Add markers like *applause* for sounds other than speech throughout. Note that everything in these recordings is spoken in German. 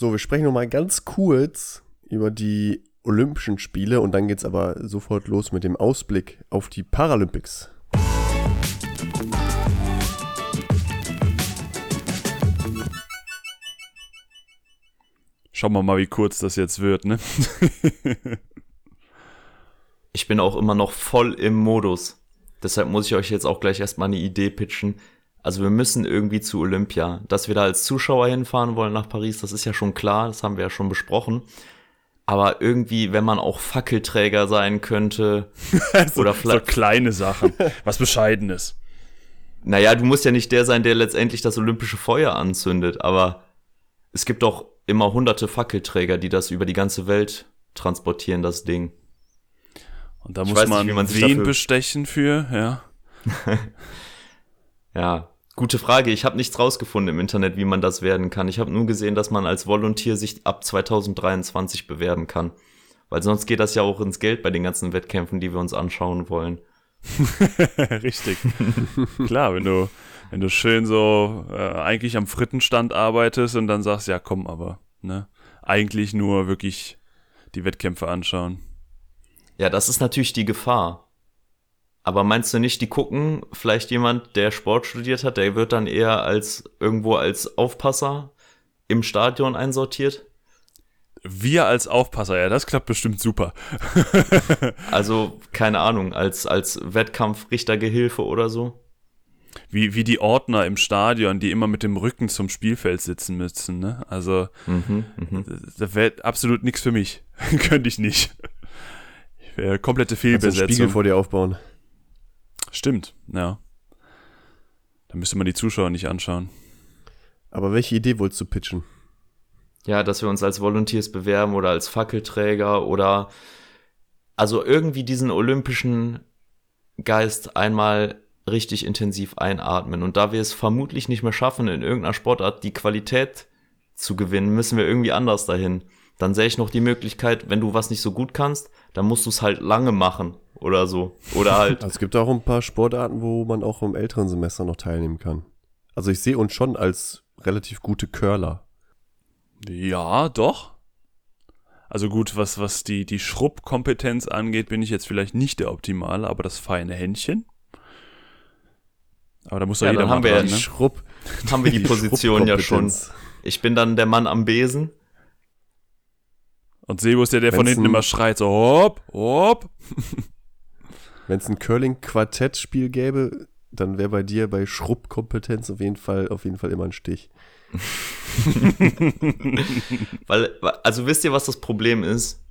So, wir sprechen noch mal ganz kurz über die Olympischen Spiele und dann geht's aber sofort los mit dem Ausblick auf die Paralympics. Schauen wir mal, wie kurz das jetzt wird, ne? ich bin auch immer noch voll im Modus. Deshalb muss ich euch jetzt auch gleich erstmal eine Idee pitchen. Also wir müssen irgendwie zu Olympia. Dass wir da als Zuschauer hinfahren wollen nach Paris, das ist ja schon klar, das haben wir ja schon besprochen. Aber irgendwie, wenn man auch Fackelträger sein könnte *laughs* so, oder vielleicht so kleine Sachen, was bescheidenes. *laughs* Naja, du musst ja nicht der sein, der letztendlich das olympische Feuer anzündet, aber es gibt doch immer hunderte Fackelträger, die das über die ganze Welt transportieren, das Ding. Und da ich muss man, nicht, wen bestechen für, ja. *laughs* ja, gute Frage. Ich habe nichts rausgefunden im Internet, wie man das werden kann. Ich habe nur gesehen, dass man als Volontier sich ab 2023 bewerben kann. Weil sonst geht das ja auch ins Geld bei den ganzen Wettkämpfen, die wir uns anschauen wollen. *laughs* Richtig. Klar, wenn du wenn du schön so äh, eigentlich am Frittenstand arbeitest und dann sagst, ja komm aber, ne? Eigentlich nur wirklich die Wettkämpfe anschauen. Ja, das ist natürlich die Gefahr. Aber meinst du nicht, die gucken, vielleicht jemand, der Sport studiert hat, der wird dann eher als irgendwo als Aufpasser im Stadion einsortiert? Wir als Aufpasser, ja, das klappt bestimmt super. *laughs* also, keine Ahnung, als, als Wettkampfrichtergehilfe oder so? wie, wie die Ordner im Stadion, die immer mit dem Rücken zum Spielfeld sitzen müssen. Ne? Also, mhm, mh. das wäre absolut nichts für mich. *laughs* Könnte ich nicht. Ich wäre komplette Fehlbesetzung. Also Spiegel vor dir aufbauen. Stimmt, ja. Da müsste man die Zuschauer nicht anschauen. Aber welche Idee wolltest du pitchen? Ja, dass wir uns als Volunteers bewerben oder als Fackelträger oder also irgendwie diesen olympischen Geist einmal richtig intensiv einatmen. Und da wir es vermutlich nicht mehr schaffen, in irgendeiner Sportart die Qualität zu gewinnen, müssen wir irgendwie anders dahin. Dann sehe ich noch die Möglichkeit, wenn du was nicht so gut kannst, dann musst du es halt lange machen oder so. Oder *laughs* halt. Also es gibt auch ein paar Sportarten, wo man auch im älteren Semester noch teilnehmen kann. Also ich sehe uns schon als relativ gute Curler. Ja, doch. Also gut, was, was die, die Schrubbkompetenz angeht, bin ich jetzt vielleicht nicht der Optimale, aber das feine Händchen. Aber da muss doch ja, jeder dann haben wir dran, ja ne? Schrupp, haben wir die, die Position ja schon. Ich bin dann der Mann am Besen. Und Sebo ist der, der Wenn's von hinten immer schreit, so hopp, hopp. *laughs* Wenn es ein Curling-Quartett-Spiel gäbe, dann wäre bei dir bei Schrubbkompetenz auf jeden Fall, auf jeden Fall immer ein Stich. *laughs* Weil, also wisst ihr, was das Problem ist?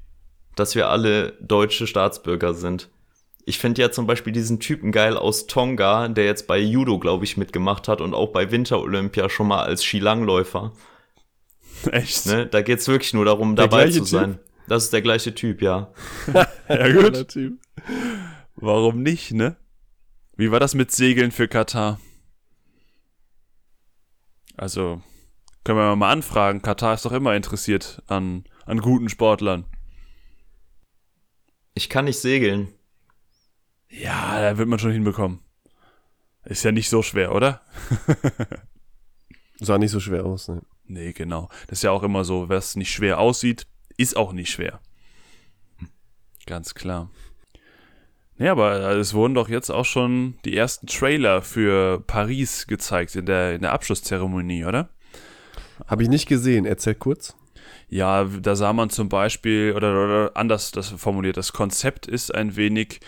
Dass wir alle deutsche Staatsbürger sind. Ich finde ja zum Beispiel diesen Typen geil aus Tonga, der jetzt bei Judo, glaube ich, mitgemacht hat und auch bei Winter Olympia schon mal als Skilangläufer. *laughs* Echt? Ne? Da geht's wirklich nur darum, der dabei zu sein. Typ? Das ist der gleiche Typ, ja. *laughs* ja, gut. Typ. Warum nicht, ne? Wie war das mit Segeln für Katar? Also, können wir mal anfragen. Katar ist doch immer interessiert an, an guten Sportlern. Ich kann nicht segeln. Ja, da wird man schon hinbekommen. Ist ja nicht so schwer, oder? *laughs* Sah nicht so schwer aus, ne? Nee, genau. Das ist ja auch immer so, es nicht schwer aussieht, ist auch nicht schwer. Ganz klar. Nee, aber äh, es wurden doch jetzt auch schon die ersten Trailer für Paris gezeigt in der, in der Abschlusszeremonie, oder? Habe ich nicht gesehen. Erzähl kurz. Ja, da sah man zum Beispiel, oder, oder anders das formuliert, das Konzept ist ein wenig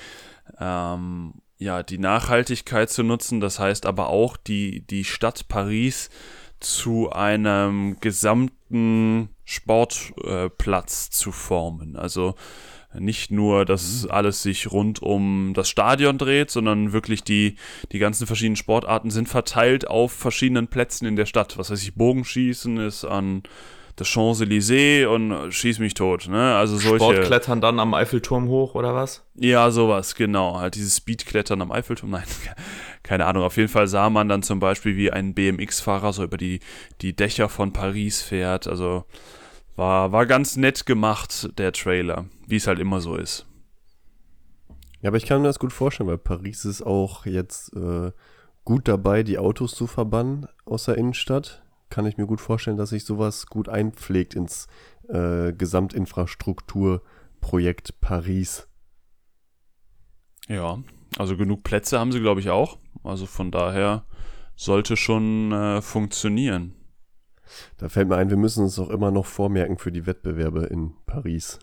ähm, ja, die Nachhaltigkeit zu nutzen, das heißt aber auch die, die Stadt Paris zu einem gesamten Sportplatz äh, zu formen. Also nicht nur, dass mhm. alles sich rund um das Stadion dreht, sondern wirklich die, die ganzen verschiedenen Sportarten sind verteilt auf verschiedenen Plätzen in der Stadt. Was weiß ich, Bogenschießen ist an das Champs-Élysées und schieß mich tot, ne? Also solche. Sportklettern dann am Eiffelturm hoch oder was? Ja, sowas, genau. Halt dieses Speedklettern am Eiffelturm. *laughs* Nein, keine Ahnung. Auf jeden Fall sah man dann zum Beispiel, wie ein BMX-Fahrer so über die, die Dächer von Paris fährt. Also war, war ganz nett gemacht, der Trailer, wie es halt immer so ist. Ja, aber ich kann mir das gut vorstellen, weil Paris ist auch jetzt äh, gut dabei, die Autos zu verbannen aus der Innenstadt kann ich mir gut vorstellen, dass sich sowas gut einpflegt ins äh, Gesamtinfrastrukturprojekt Paris. Ja, also genug Plätze haben sie, glaube ich, auch. Also von daher sollte schon äh, funktionieren. Da fällt mir ein, wir müssen uns auch immer noch vormerken für die Wettbewerbe in Paris.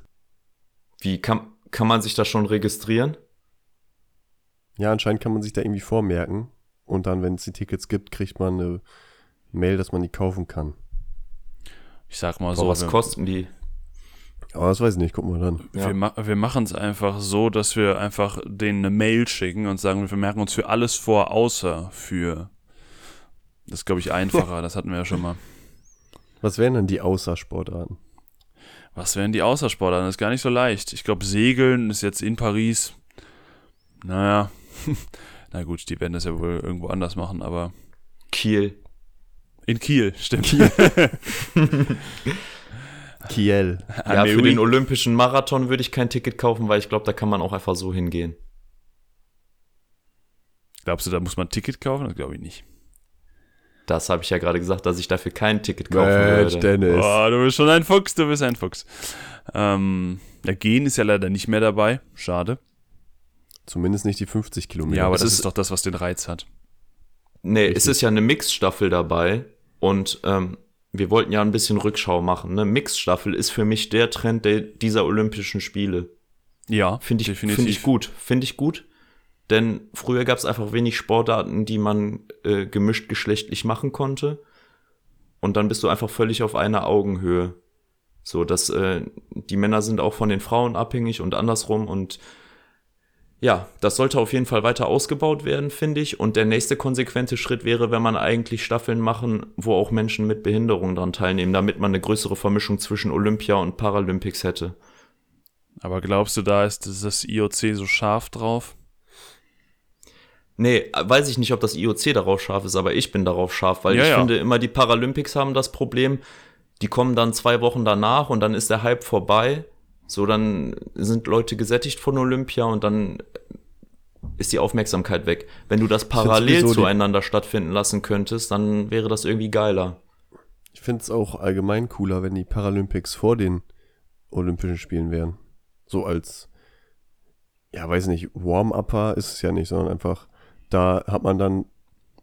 Wie kann, kann man sich da schon registrieren? Ja, anscheinend kann man sich da irgendwie vormerken. Und dann, wenn es die Tickets gibt, kriegt man eine Mail, dass man die kaufen kann. Ich sag mal Boah, so. was wir- kosten die? Aber das weiß ich nicht, gucken wir dann. Ja. Wir, ma wir machen es einfach so, dass wir einfach denen eine Mail schicken und sagen, wir merken uns für alles vor, außer für. Das ist, glaube ich, einfacher. das hatten wir ja schon mal. Was wären denn die Außersportarten? Was wären die Außersportarten? Das ist gar nicht so leicht. Ich glaube, Segeln ist jetzt in Paris. Naja. *laughs* Na gut, die werden das ja wohl irgendwo anders machen, aber. Kiel. In Kiel, stimmt. Kiel. *laughs* *laughs* Ja, mais für den Olympischen Marathon würde ich kein Ticket kaufen, weil ich glaube, da kann man auch einfach so hingehen. Glaubst du, da muss man ein Ticket kaufen? Das glaube ich nicht. Das habe ich ja gerade gesagt, dass ich dafür kein Ticket kaufen Mensch, würde. Dennis. Oh, du bist schon ein Fuchs, du bist ein Fuchs. Ähm, der Gehen ist ja leider nicht mehr dabei. Schade. Zumindest nicht die 50 Kilometer. Ja, aber das, das ist, ist- doch das, was den Reiz hat. Nee, es ist ja eine Mixstaffel dabei und ähm, wir wollten ja ein bisschen Rückschau machen. Ne? Mixstaffel ist für mich der Trend der, dieser Olympischen Spiele. Ja, Finde ich, definitiv. find ich gut. Finde ich gut. Denn früher gab es einfach wenig Sportarten, die man äh, gemischt geschlechtlich machen konnte. Und dann bist du einfach völlig auf einer Augenhöhe. So, dass äh, die Männer sind auch von den Frauen abhängig und andersrum. Und ja, das sollte auf jeden Fall weiter ausgebaut werden, finde ich. Und der nächste konsequente Schritt wäre, wenn man eigentlich Staffeln machen, wo auch Menschen mit Behinderung dran teilnehmen, damit man eine größere Vermischung zwischen Olympia und Paralympics hätte. Aber glaubst du, da ist das IOC so scharf drauf? Nee, weiß ich nicht, ob das IOC darauf scharf ist, aber ich bin darauf scharf, weil Ja, ich ja. finde immer, die Paralympics haben das Problem, die kommen dann zwei Wochen danach und dann ist der Hype vorbei. So, dann sind Leute gesättigt von Olympia und dann ist die Aufmerksamkeit weg. Wenn du das parallel zueinander stattfinden lassen könntest, dann wäre das irgendwie geiler. Ich finde es auch allgemein cooler, wenn die Paralympics vor den Olympischen Spielen wären. So als, ja, weiß nicht, Warm-Upper ist es ja nicht, sondern einfach, da hat man dann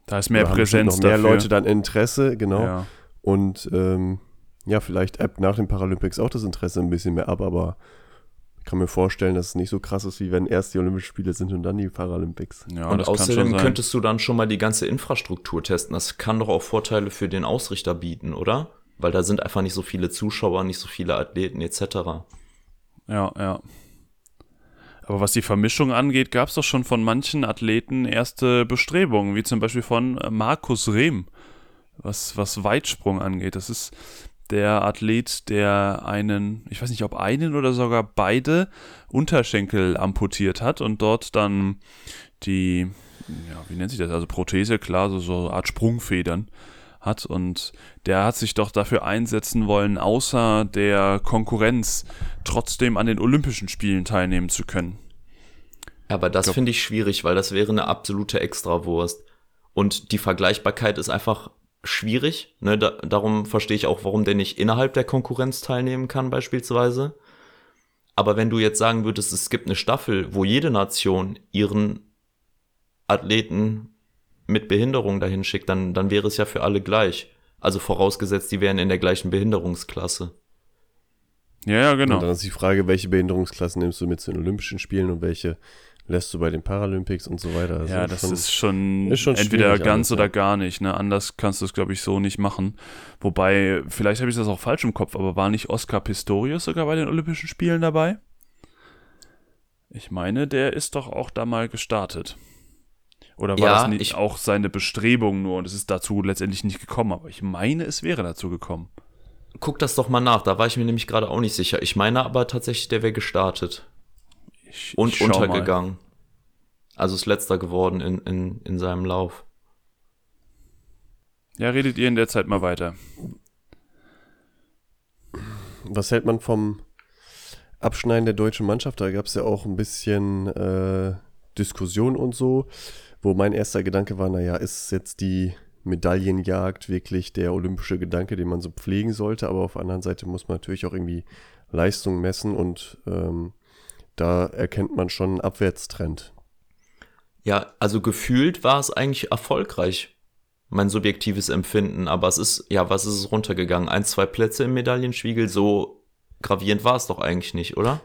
Da ist mehr Präsenz noch mehr dafür. Leute dann Interesse, genau. Ja. Und ähm, ja, vielleicht ebbt nach den Paralympics auch das Interesse ein bisschen mehr ab, aber ich kann mir vorstellen, dass es nicht so krass ist, wie wenn erst die Olympischen Spiele sind und dann die Paralympics. ja, und das kann außerdem schon sein. könntest du dann schon mal die ganze Infrastruktur testen. Das kann doch auch Vorteile für den Ausrichter bieten, oder? Weil da sind einfach nicht so viele Zuschauer, nicht so viele Athleten etc. Ja, ja. Aber was die Vermischung angeht, gab es doch schon von manchen Athleten erste Bestrebungen, wie zum Beispiel von äh, Markus Rehm, was, was Weitsprung angeht. Das ist der Athlet, der einen, ich weiß nicht, ob einen oder sogar beide Unterschenkel amputiert hat und dort dann die, ja, wie nennt sich das? Also Prothese, klar, so, so eine Art Sprungfedern hat und der hat sich doch dafür einsetzen wollen, außer der Konkurrenz trotzdem an den Olympischen Spielen teilnehmen zu können. Aber das finde ich schwierig, weil das wäre eine absolute Extrawurst. Und die Vergleichbarkeit ist einfach schwierig. Ne? Da, darum verstehe ich auch, warum der nicht innerhalb der Konkurrenz teilnehmen kann, beispielsweise. Aber wenn du jetzt sagen würdest, es gibt eine Staffel, wo jede Nation ihren Athleten mit Behinderung dahin schickt, dann, dann wäre es ja für alle gleich. Also vorausgesetzt, die wären in der gleichen Behinderungsklasse. Ja, ja, genau. Und dann ist die Frage, welche Behinderungsklassen nimmst du mit zu den Olympischen Spielen und welche lässt du bei den Paralympics und so weiter. Also ja, das schon- ist schon, ist schon entweder ganz alles, oder ja. gar nicht. Ne? Anders kannst du es, glaube ich, so nicht machen. Wobei, vielleicht habe ich das auch falsch im Kopf, aber war nicht Oscar Pistorius sogar bei den Olympischen Spielen dabei? Ich meine, der ist doch auch da mal gestartet. Oder war Ja, das nicht ich- auch seine Bestrebung nur und es ist dazu letztendlich nicht gekommen? Aber ich meine, es wäre dazu gekommen. Guck das doch mal nach, da war ich mir nämlich gerade auch nicht sicher. Ich meine aber tatsächlich, der wäre gestartet. Ich, und ich schau mal. untergegangen. Also ist letzter geworden in, in, in seinem Lauf. Ja, redet ihr in der Zeit mal weiter. Was hält man vom Abschneiden der deutschen Mannschaft? Da gab es ja auch ein bisschen äh, Diskussion und so, wo mein erster Gedanke war, naja, ist jetzt die Medaillenjagd wirklich der olympische Gedanke, den man so pflegen sollte. Aber auf der anderen Seite muss man natürlich auch irgendwie Leistung messen und ähm, da erkennt man schon einen Abwärtstrend. Ja, also gefühlt war es eigentlich erfolgreich, mein subjektives Empfinden, aber es ist, ja, was ist es runtergegangen? Ein, zwei Plätze im Medaillenspiegel, so gravierend war es doch eigentlich nicht, oder?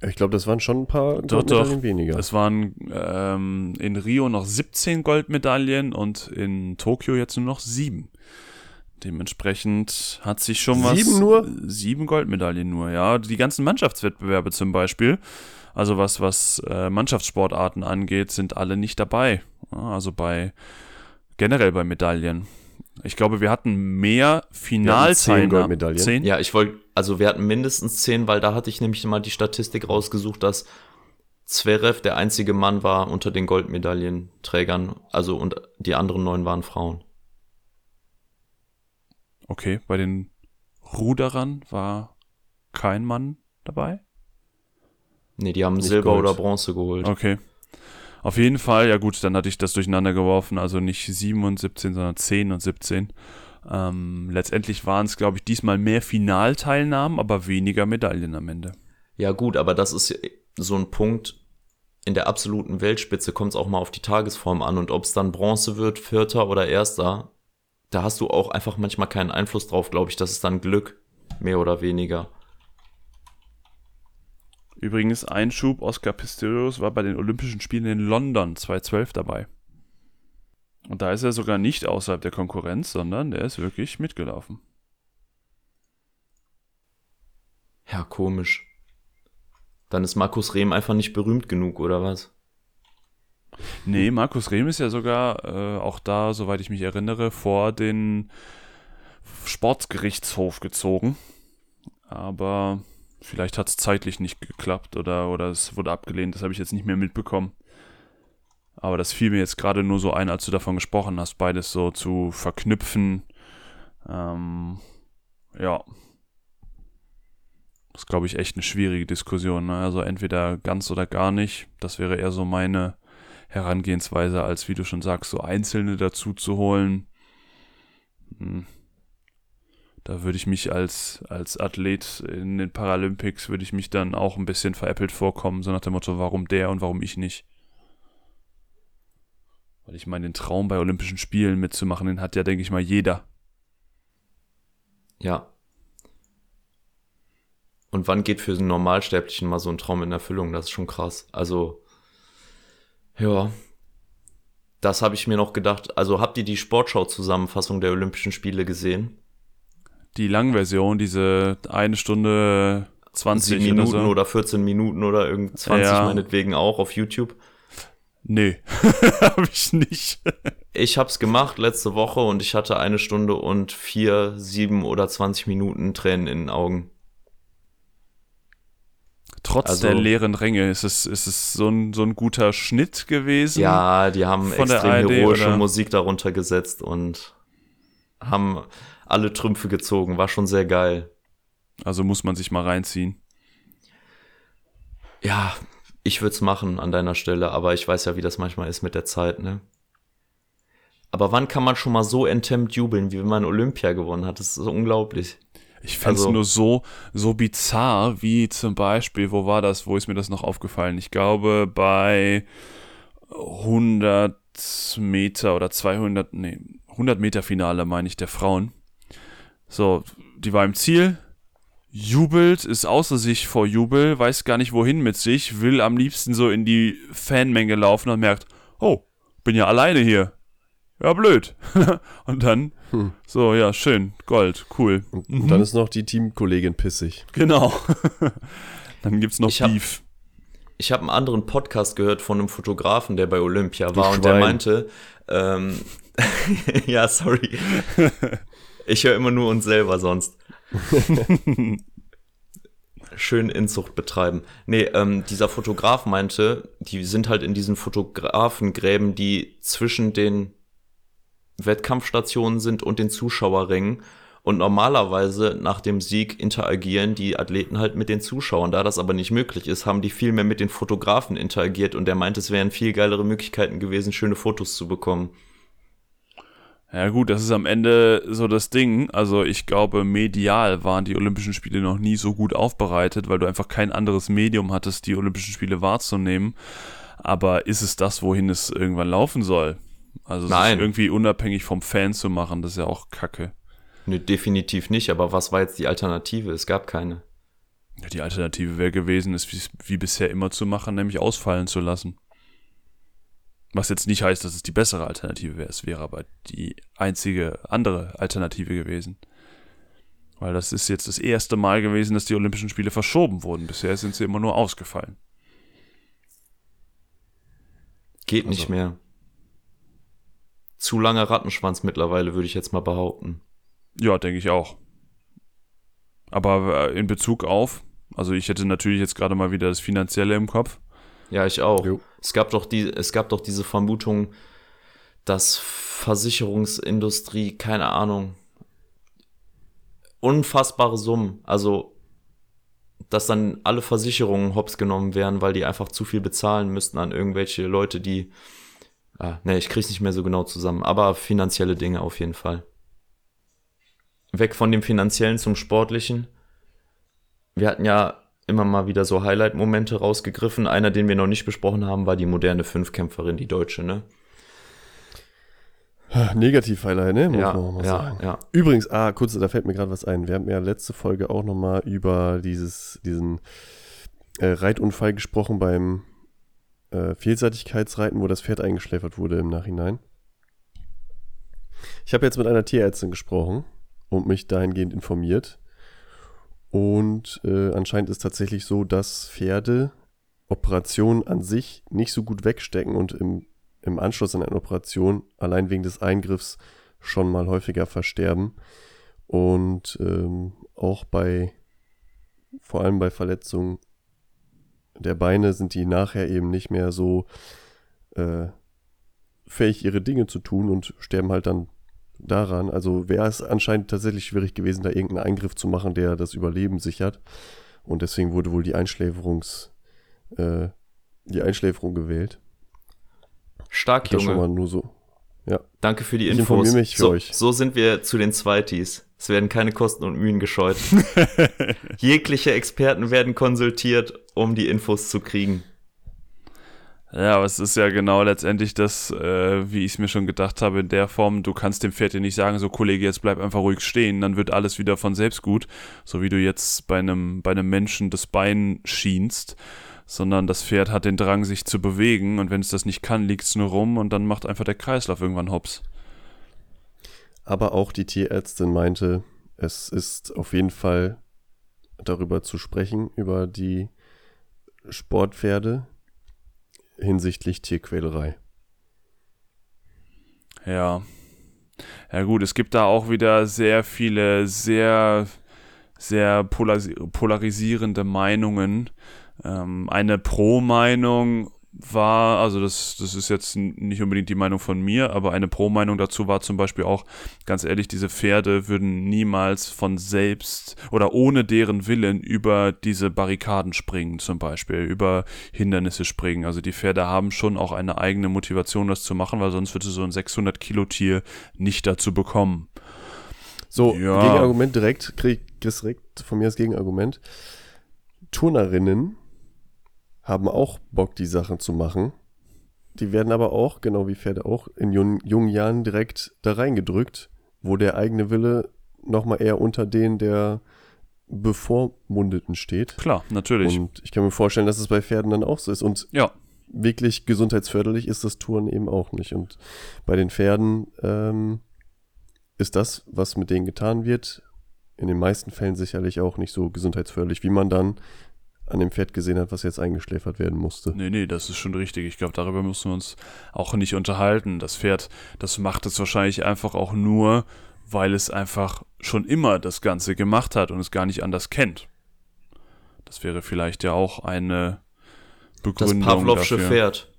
Ich glaube, das waren schon ein paar Doch, doch. weniger. Es waren ähm, in Rio noch 17 Goldmedaillen und in Tokio jetzt nur noch sieben. Dementsprechend hat sich schon was. Sieben nur? Sieben Goldmedaillen nur, ja. Die ganzen Mannschaftswettbewerbe zum Beispiel, also was, was äh, Mannschaftssportarten angeht, sind alle nicht dabei. Also bei generell bei Medaillen. Ich glaube, wir hatten mehr zehn Finalteilnahmen. Goldmedaillen. Zehn? Ja, ich wollte, also wir hatten mindestens zehn, weil da hatte ich nämlich mal die Statistik rausgesucht, dass Zverev der einzige Mann war unter den Goldmedaillenträgern, also und die anderen neun waren Frauen. Okay, bei den Ruderern war kein Mann dabei. Nee, die haben Nicht Silber Gold. oder Bronze geholt. Okay. Auf jeden Fall, ja gut, dann hatte ich das durcheinander geworfen, also nicht 7 und 17, sondern 10 und 17. Ähm, letztendlich waren es, glaube ich, diesmal mehr Finalteilnahmen, aber weniger Medaillen am Ende. Ja gut, aber das ist so ein Punkt, in der absoluten Weltspitze kommt es auch mal auf die Tagesform an und ob es dann Bronze wird, Vierter oder Erster, da hast du auch einfach manchmal keinen Einfluss drauf, glaube ich, das ist dann Glück, mehr oder weniger. Übrigens, Einschub, Oscar Pistorius war bei den Olympischen Spielen in London 2012 dabei. Und da ist er sogar nicht außerhalb der Konkurrenz, sondern der ist wirklich mitgelaufen. Ja, komisch. Dann ist Markus Rehm einfach nicht berühmt genug, oder was? Nee, Markus Rehm ist ja sogar äh, auch da, soweit ich mich erinnere, vor den Sportgerichtshof gezogen. Aber vielleicht hat es zeitlich nicht geklappt oder, oder es wurde abgelehnt. Das habe ich jetzt nicht mehr mitbekommen. Aber das fiel mir jetzt gerade nur so ein, als du davon gesprochen hast, beides so zu verknüpfen. Ähm, ja. Das ist, glaube ich, echt eine schwierige Diskussion. Ne? Also entweder ganz oder gar nicht. Das wäre eher so meine Herangehensweise, als wie du schon sagst, so Einzelne dazu zu holen. Hm. Da würde ich mich als, als Athlet in den Paralympics, würde ich mich dann auch ein bisschen veräppelt vorkommen, so nach dem Motto, warum der und warum ich nicht. Weil ich meine, den Traum bei Olympischen Spielen mitzumachen, den hat ja, denke ich mal, jeder. Ja. Und wann geht für einen Normalsterblichen mal so ein Traum in Erfüllung? Das ist schon krass. Also, ja. Das habe ich mir noch gedacht. Also, habt ihr die Sportschau-Zusammenfassung der Olympischen Spiele gesehen? Die Langversion, diese eine Stunde 20 Sieben Minuten oder so. oder 14 Minuten oder irgend 20 Ja. meinetwegen auch auf YouTube. Nee, *laughs* habe ich nicht. Ich hab's gemacht letzte Woche und ich hatte eine Stunde und vier, sieben oder 20 Minuten Tränen in den Augen. Trotz Also- der leeren Ränge ist es, ist es so, ein, so ein guter Schnitt gewesen. Ja, die haben extrem ARD heroische oder? Musik darunter gesetzt und haben alle Trümpfe gezogen. War schon sehr geil. Also muss man sich mal reinziehen. Ja, ich würde es machen an deiner Stelle, aber ich weiß ja, wie das manchmal ist mit der Zeit, ne? Aber wann kann man schon mal so enthemmt jubeln, wie wenn man Olympia gewonnen hat? Das ist so unglaublich. Ich fände es Also- nur so, so bizarr, wie zum Beispiel, wo war das, wo ist mir das noch aufgefallen? Ich glaube bei 100 Meter oder 200, nee, 100 Meter Finale meine ich, der Frauen. So, die war im Ziel, jubelt, ist außer sich vor Jubel, weiß gar nicht wohin mit sich, will am liebsten so in die Fanmenge laufen und merkt, oh, bin ja alleine hier. Ja, blöd. *laughs* und dann, Hm. so, ja, schön, Gold, cool. Und Mhm. dann ist noch die Teamkollegin pissig. Genau. *laughs* Dann gibt's noch Ich hab- Beef. Ich habe einen anderen Podcast gehört von einem Fotografen, der bei Olympia Du war und der Schwein. meinte, ähm, *laughs* ja, sorry. *laughs* Ich höre immer nur uns selber sonst. Schön Inzucht betreiben. Nee, ähm, dieser Fotograf meinte, die sind halt in diesen Fotografengräben, die zwischen den Wettkampfstationen sind und den Zuschauerrängen. Und normalerweise nach dem Sieg interagieren die Athleten halt mit den Zuschauern. Da das aber nicht möglich ist, haben die viel mehr mit den Fotografen interagiert und der meint, es wären viel geilere Möglichkeiten gewesen, schöne Fotos zu bekommen. Ja gut, das ist am Ende so das Ding. Also ich glaube, medial waren die Olympischen Spiele noch nie so gut aufbereitet, weil du einfach kein anderes Medium hattest, die Olympischen Spiele wahrzunehmen. Aber ist es das, wohin es irgendwann laufen soll? Also es Nein. ist irgendwie unabhängig vom Fan zu machen, das ist ja auch Kacke. Nö, definitiv nicht, aber was war jetzt die Alternative? Es gab keine. Ja, die Alternative wäre gewesen, es wie, wie bisher immer zu machen, nämlich ausfallen zu lassen. Was jetzt nicht heißt, dass es die bessere Alternative wäre. Es wäre aber die einzige andere Alternative gewesen. Weil das ist jetzt das erste Mal gewesen, dass die Olympischen Spiele verschoben wurden. Bisher sind sie immer nur ausgefallen. Geht nicht Also- mehr. Zu langer Rattenschwanz mittlerweile, würde ich jetzt mal behaupten. Ja, denke ich auch. Aber äh, in Bezug auf, also ich hätte natürlich jetzt gerade mal wieder das Finanzielle im Kopf. Ja, ich auch. Jo. Es gab doch die, es gab doch diese Vermutung, dass Versicherungsindustrie, keine Ahnung, unfassbare Summen, also dass dann alle Versicherungen hops genommen werden, weil die einfach zu viel bezahlen müssten an irgendwelche Leute, die, ah, ne, ich krieg's nicht mehr so genau zusammen, aber finanzielle Dinge auf jeden Fall. Weg von dem finanziellen zum sportlichen. Wir hatten ja immer mal wieder so Highlight-Momente rausgegriffen. Einer, den wir noch nicht besprochen haben, war die moderne Fünfkämpferin, die Deutsche, ne? Negativ-Highlight, ne? Muss ja, man auch mal ja, sagen. ja. Übrigens, ah, kurz, da fällt mir gerade was ein. Wir haben ja letzte Folge auch nochmal über dieses, diesen äh, Reitunfall gesprochen beim äh, Vielseitigkeitsreiten, wo das Pferd eingeschläfert wurde im Nachhinein. Ich habe jetzt mit einer Tierärztin gesprochen und mich dahingehend informiert. Und äh, anscheinend ist tatsächlich so, dass Pferde Operationen an sich nicht so gut wegstecken und im, im Anschluss an eine Operation allein wegen des Eingriffs schon mal häufiger versterben. Und ähm, auch bei, vor allem bei Verletzungen der Beine sind die nachher eben nicht mehr so äh, fähig, ihre Dinge zu tun und sterben halt dann daran. Also wäre es anscheinend tatsächlich schwierig gewesen, da irgendeinen Eingriff zu machen, der das Überleben sichert. Und deswegen wurde wohl die Einschläferungs, äh, die Einschläferung gewählt. Stark, Das schon mal Junge. nur so. Danke für die Ich Infos. informiere mich für so, euch. so sind wir zu den Zweitis. Es werden keine Kosten und Mühen gescheut. *laughs* Jegliche Experten werden konsultiert, um die Infos zu kriegen. Ja, aber es ist ja genau letztendlich das, äh, wie ich es mir schon gedacht habe, in der Form, du kannst dem Pferd ja nicht sagen, so Kollege, jetzt bleib einfach ruhig stehen, dann wird alles wieder von selbst gut, so wie du jetzt bei einem, bei einem Menschen das Bein schienst, sondern das Pferd hat den Drang, sich zu bewegen und wenn es das nicht kann, liegt es nur rum und dann macht einfach der Kreislauf irgendwann hops. Aber auch die Tierärztin meinte, es ist auf jeden Fall darüber zu sprechen, über die Sportpferde hinsichtlich Tierquälerei. Ja. Ja gut, es gibt da auch wieder sehr viele sehr, sehr polaris polarisierende Meinungen. Ähm, eine Pro-Meinung war, also das, das ist jetzt nicht unbedingt die Meinung von mir, aber eine Pro-Meinung dazu war zum Beispiel auch, ganz ehrlich, diese Pferde würden niemals von selbst oder ohne deren Willen über diese Barrikaden springen, zum Beispiel, über Hindernisse springen. Also die Pferde haben schon auch eine eigene Motivation, das zu machen, weil sonst würde so ein 600-Kilo-Tier nicht dazu bekommen. So, Ja. Gegenargument direkt, krieg kriegst direkt von mir das Gegenargument. Turnerinnen haben auch Bock, die Sachen zu machen. Die werden aber auch, genau wie Pferde auch, in jungen, jungen Jahren direkt da reingedrückt, wo der eigene Wille nochmal eher unter den der Bevormundeten steht. Klar, natürlich. Und ich kann mir vorstellen, dass es bei Pferden dann auch so ist. Und ja, wirklich gesundheitsförderlich ist das Touren eben auch nicht. Und bei den Pferden ähm, ist das, was mit denen getan wird, in den meisten Fällen sicherlich auch nicht so gesundheitsförderlich, wie man dann an dem Pferd gesehen hat, was jetzt eingeschläfert werden musste. nee, nee, das ist schon richtig. Ich glaube, darüber müssen wir uns auch nicht unterhalten. Das Pferd, das macht es wahrscheinlich einfach auch nur, weil es einfach schon immer das Ganze gemacht hat und es gar nicht anders kennt. Das wäre vielleicht ja auch eine Das Begründung Pavlovsche dafür. Pferd.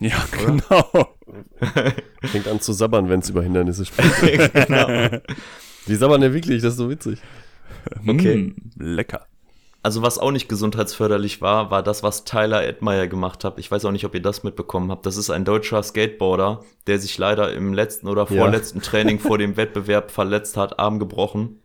Ja, genau. *laughs* Fängt an zu sabbern, wenn es über Hindernisse *laughs* spricht. genau. Die sabbern ja wirklich, das ist so witzig. Okay. Mm, lecker. Also was auch nicht gesundheitsförderlich war, war das, was Tyler Edmeyer gemacht hat. Ich weiß auch nicht, ob ihr das mitbekommen habt. Das ist ein deutscher Skateboarder, der sich leider im letzten oder vorletzten ja. Training vor dem *laughs* Wettbewerb verletzt hat, Arm gebrochen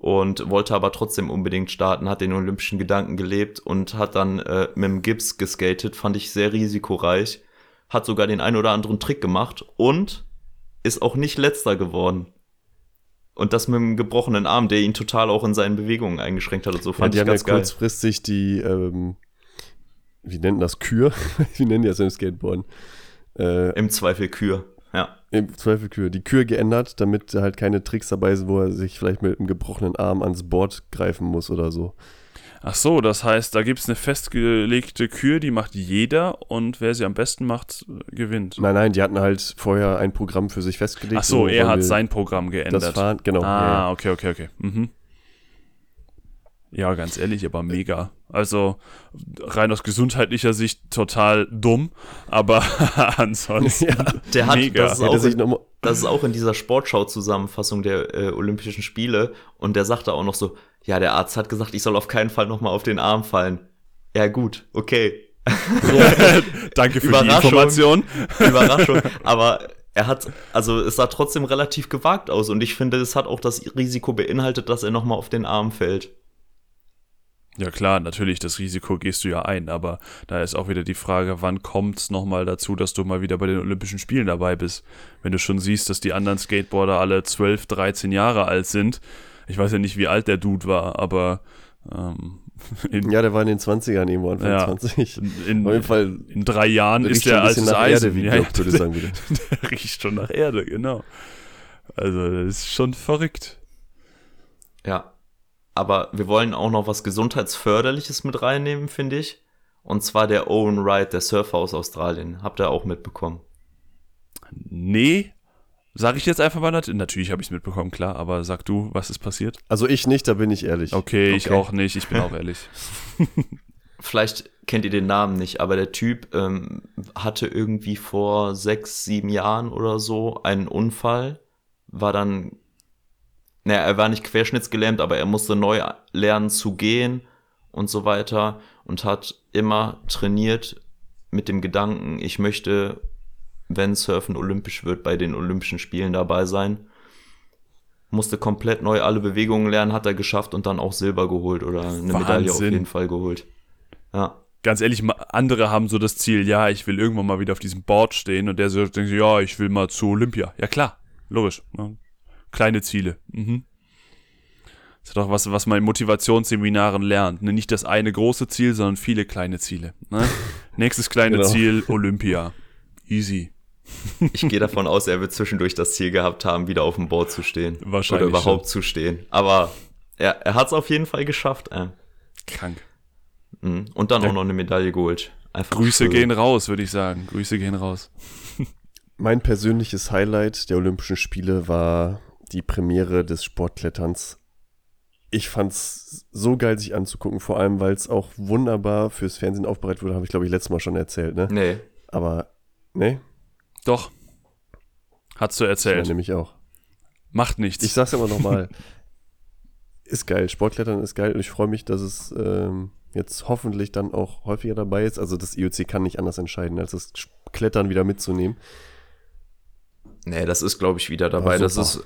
und wollte aber trotzdem unbedingt starten, hat den olympischen Gedanken gelebt und hat dann äh, mit dem Gips geskatet, fand ich sehr risikoreich, hat sogar den ein oder anderen Trick gemacht und ist auch nicht letzter geworden. Und das mit dem gebrochenen Arm, der ihn total auch in seinen Bewegungen eingeschränkt hat und so fand ja, ich ganz ja geil. kurzfristig die, ähm, wie nennen das, Kür? *laughs* wie nennen die das im Skateboarden? Äh, Im Zweifel Kür, ja. Im Zweifel Kür. Die Kür geändert, damit halt keine Tricks dabei sind, wo er sich vielleicht mit einem gebrochenen Arm ans Board greifen muss oder so. Ach so, das heißt, da gibt es eine festgelegte Kür, die macht jeder und wer sie am besten macht, gewinnt. Nein, nein, die hatten halt vorher ein Programm für sich festgelegt. Ach so, er hat sein Programm geändert. Das war, genau. Ah, ja. okay, okay, okay. Mhm. Ja, ganz ehrlich, aber mega. Also rein aus gesundheitlicher Sicht total dumm, aber *laughs* ansonsten ja, der hat, mega. Das ist, auch in, das ist auch in dieser Sportschau-Zusammenfassung der äh, Olympischen Spiele und der sagte auch noch so, ja, der Arzt hat gesagt, ich soll auf keinen Fall nochmal auf den Arm fallen. Ja, gut, okay. *laughs* Danke für die Information. Überraschung. *laughs* Aber er hat, also es sah trotzdem relativ gewagt aus und ich finde, es hat auch das Risiko beinhaltet, dass er nochmal auf den Arm fällt. Ja klar, natürlich, das Risiko gehst du ja ein, aber da ist auch wieder die Frage, wann kommt es nochmal dazu, dass du mal wieder bei den Olympischen Spielen dabei bist? Wenn du schon siehst, dass die anderen Skateboarder alle 12, 13 Jahre alt sind, ich weiß ja nicht, wie alt der Dude war, aber ähm, *laughs* in, ja, der war in den 20ern irgendwo, Anfang ja, 20. In, Auf jeden Fall in drei Jahren ist der als nach Eisen. Erde, wie ja, Job, würde *laughs* sagen wieder. *laughs* der riecht schon nach Erde, genau. Also, das ist schon verrückt. Ja, aber wir wollen auch noch was Gesundheitsförderliches mit reinnehmen, finde ich. Und zwar der Owen Wright, der Surfer aus Australien. Habt ihr auch mitbekommen? Nee, Sag ich jetzt einfach mal natürlich. Natürlich habe ich es mitbekommen, klar, aber sag du, was ist passiert? Also ich nicht, da bin ich ehrlich. Okay, okay. ich auch nicht, ich bin auch ehrlich. *laughs* *laughs* Vielleicht kennt ihr den Namen nicht, aber der Typ ähm, hatte irgendwie vor sechs, sieben Jahren oder so einen Unfall, war dann, naja, er war nicht querschnittsgelähmt, aber er musste neu lernen zu gehen und so weiter und hat immer trainiert mit dem Gedanken, ich möchte wenn Surfen olympisch wird, bei den Olympischen Spielen dabei sein. Musste komplett neu alle Bewegungen lernen, hat er geschafft und dann auch Silber geholt oder eine Wahnsinn. Medaille auf jeden Fall geholt. Ja. Ganz ehrlich, andere haben so das Ziel, ja, ich will irgendwann mal wieder auf diesem Board stehen und der so denkt, ja, ich will mal zu Olympia. Ja klar, logisch. Ne? Kleine Ziele. Mhm. Das ist doch was, was man in Motivationsseminaren lernt. Ne? Nicht das eine große Ziel, sondern viele kleine Ziele. Ne? *laughs* Nächstes kleine genau. Ziel, Olympia. Easy. *laughs* Ich gehe davon aus, er wird zwischendurch das Ziel gehabt haben, wieder auf dem Board zu stehen. Wahrscheinlich. Oder überhaupt schon. zu stehen. Aber er, er hat es auf jeden Fall geschafft. Äh. Krank. Mhm. Und dann ja. auch noch eine Medaille geholt. Einfach Grüße schön. gehen raus, würde ich sagen. Grüße gehen raus. mein persönliches Highlight der Olympischen Spiele war die Premiere des Sportkletterns. Ich fand es so geil, sich anzugucken, vor allem, weil es auch wunderbar fürs Fernsehen aufbereitet wurde, habe ich, glaube ich, letztes Mal schon erzählt, ne? Nee. Aber, nee, doch. Hast du erzählt. Ja, nämlich auch. Macht nichts. Ich sag's immer nochmal. *laughs* ist geil. Sportklettern ist geil und ich freue mich, dass es ähm, jetzt hoffentlich dann auch häufiger dabei ist. Also das IOC kann nicht anders entscheiden, als das Klettern wieder mitzunehmen. Nee, das ist, glaube ich, wieder dabei. Das ist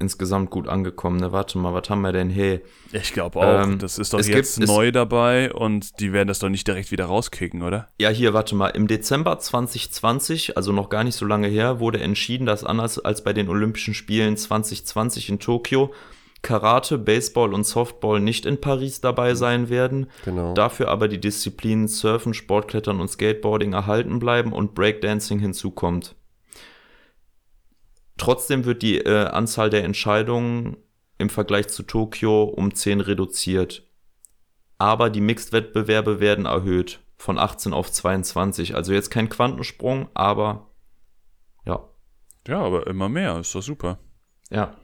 insgesamt gut angekommen. Ne? Warte mal, was haben wir denn? Hey. Ich glaube auch. Ähm, das ist doch jetzt gibt, neu dabei und die werden das doch nicht direkt wieder rauskicken, oder? Ja, hier, warte mal. Im Dezember 2020, also noch gar nicht so lange her, wurde entschieden, dass anders als bei den Olympischen Spielen 2020 in Tokio Karate, Baseball und Softball nicht in Paris dabei sein werden. Genau. Dafür aber die Disziplinen Surfen, Sportklettern und Skateboarding erhalten bleiben und Breakdancing hinzukommt. Trotzdem wird die äh, Anzahl der Entscheidungen im Vergleich zu Tokio um 10 reduziert. Aber die Mixed-Wettbewerbe werden erhöht von 18 auf 22. Also jetzt kein Quantensprung, aber ja. Ja, aber immer mehr, ist doch super. Ja.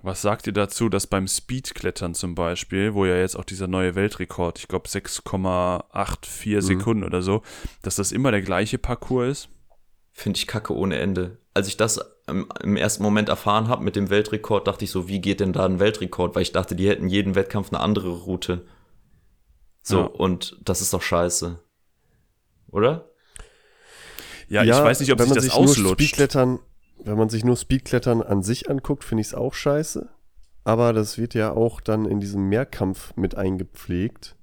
Was sagt ihr dazu, dass beim Speedklettern zum Beispiel, wo ja jetzt auch dieser neue Weltrekord, ich glaube 6,84 mhm. Sekunden oder so, dass das immer der gleiche Parcours ist? Finde ich kacke ohne Ende. Als ich das im, im ersten Moment erfahren habe mit dem Weltrekord, dachte ich so, wie geht denn da ein Weltrekord? Weil ich dachte, die hätten jeden Wettkampf eine andere Route. So, Ja. und das ist doch scheiße. Oder? Ja, ich weiß nicht, ob wenn sich man das nur auslutscht. Speedklettern, wenn man sich nur Speedklettern an sich anguckt, finde ich es auch scheiße. Aber das wird ja auch dann in diesem Mehrkampf mit eingepflegt.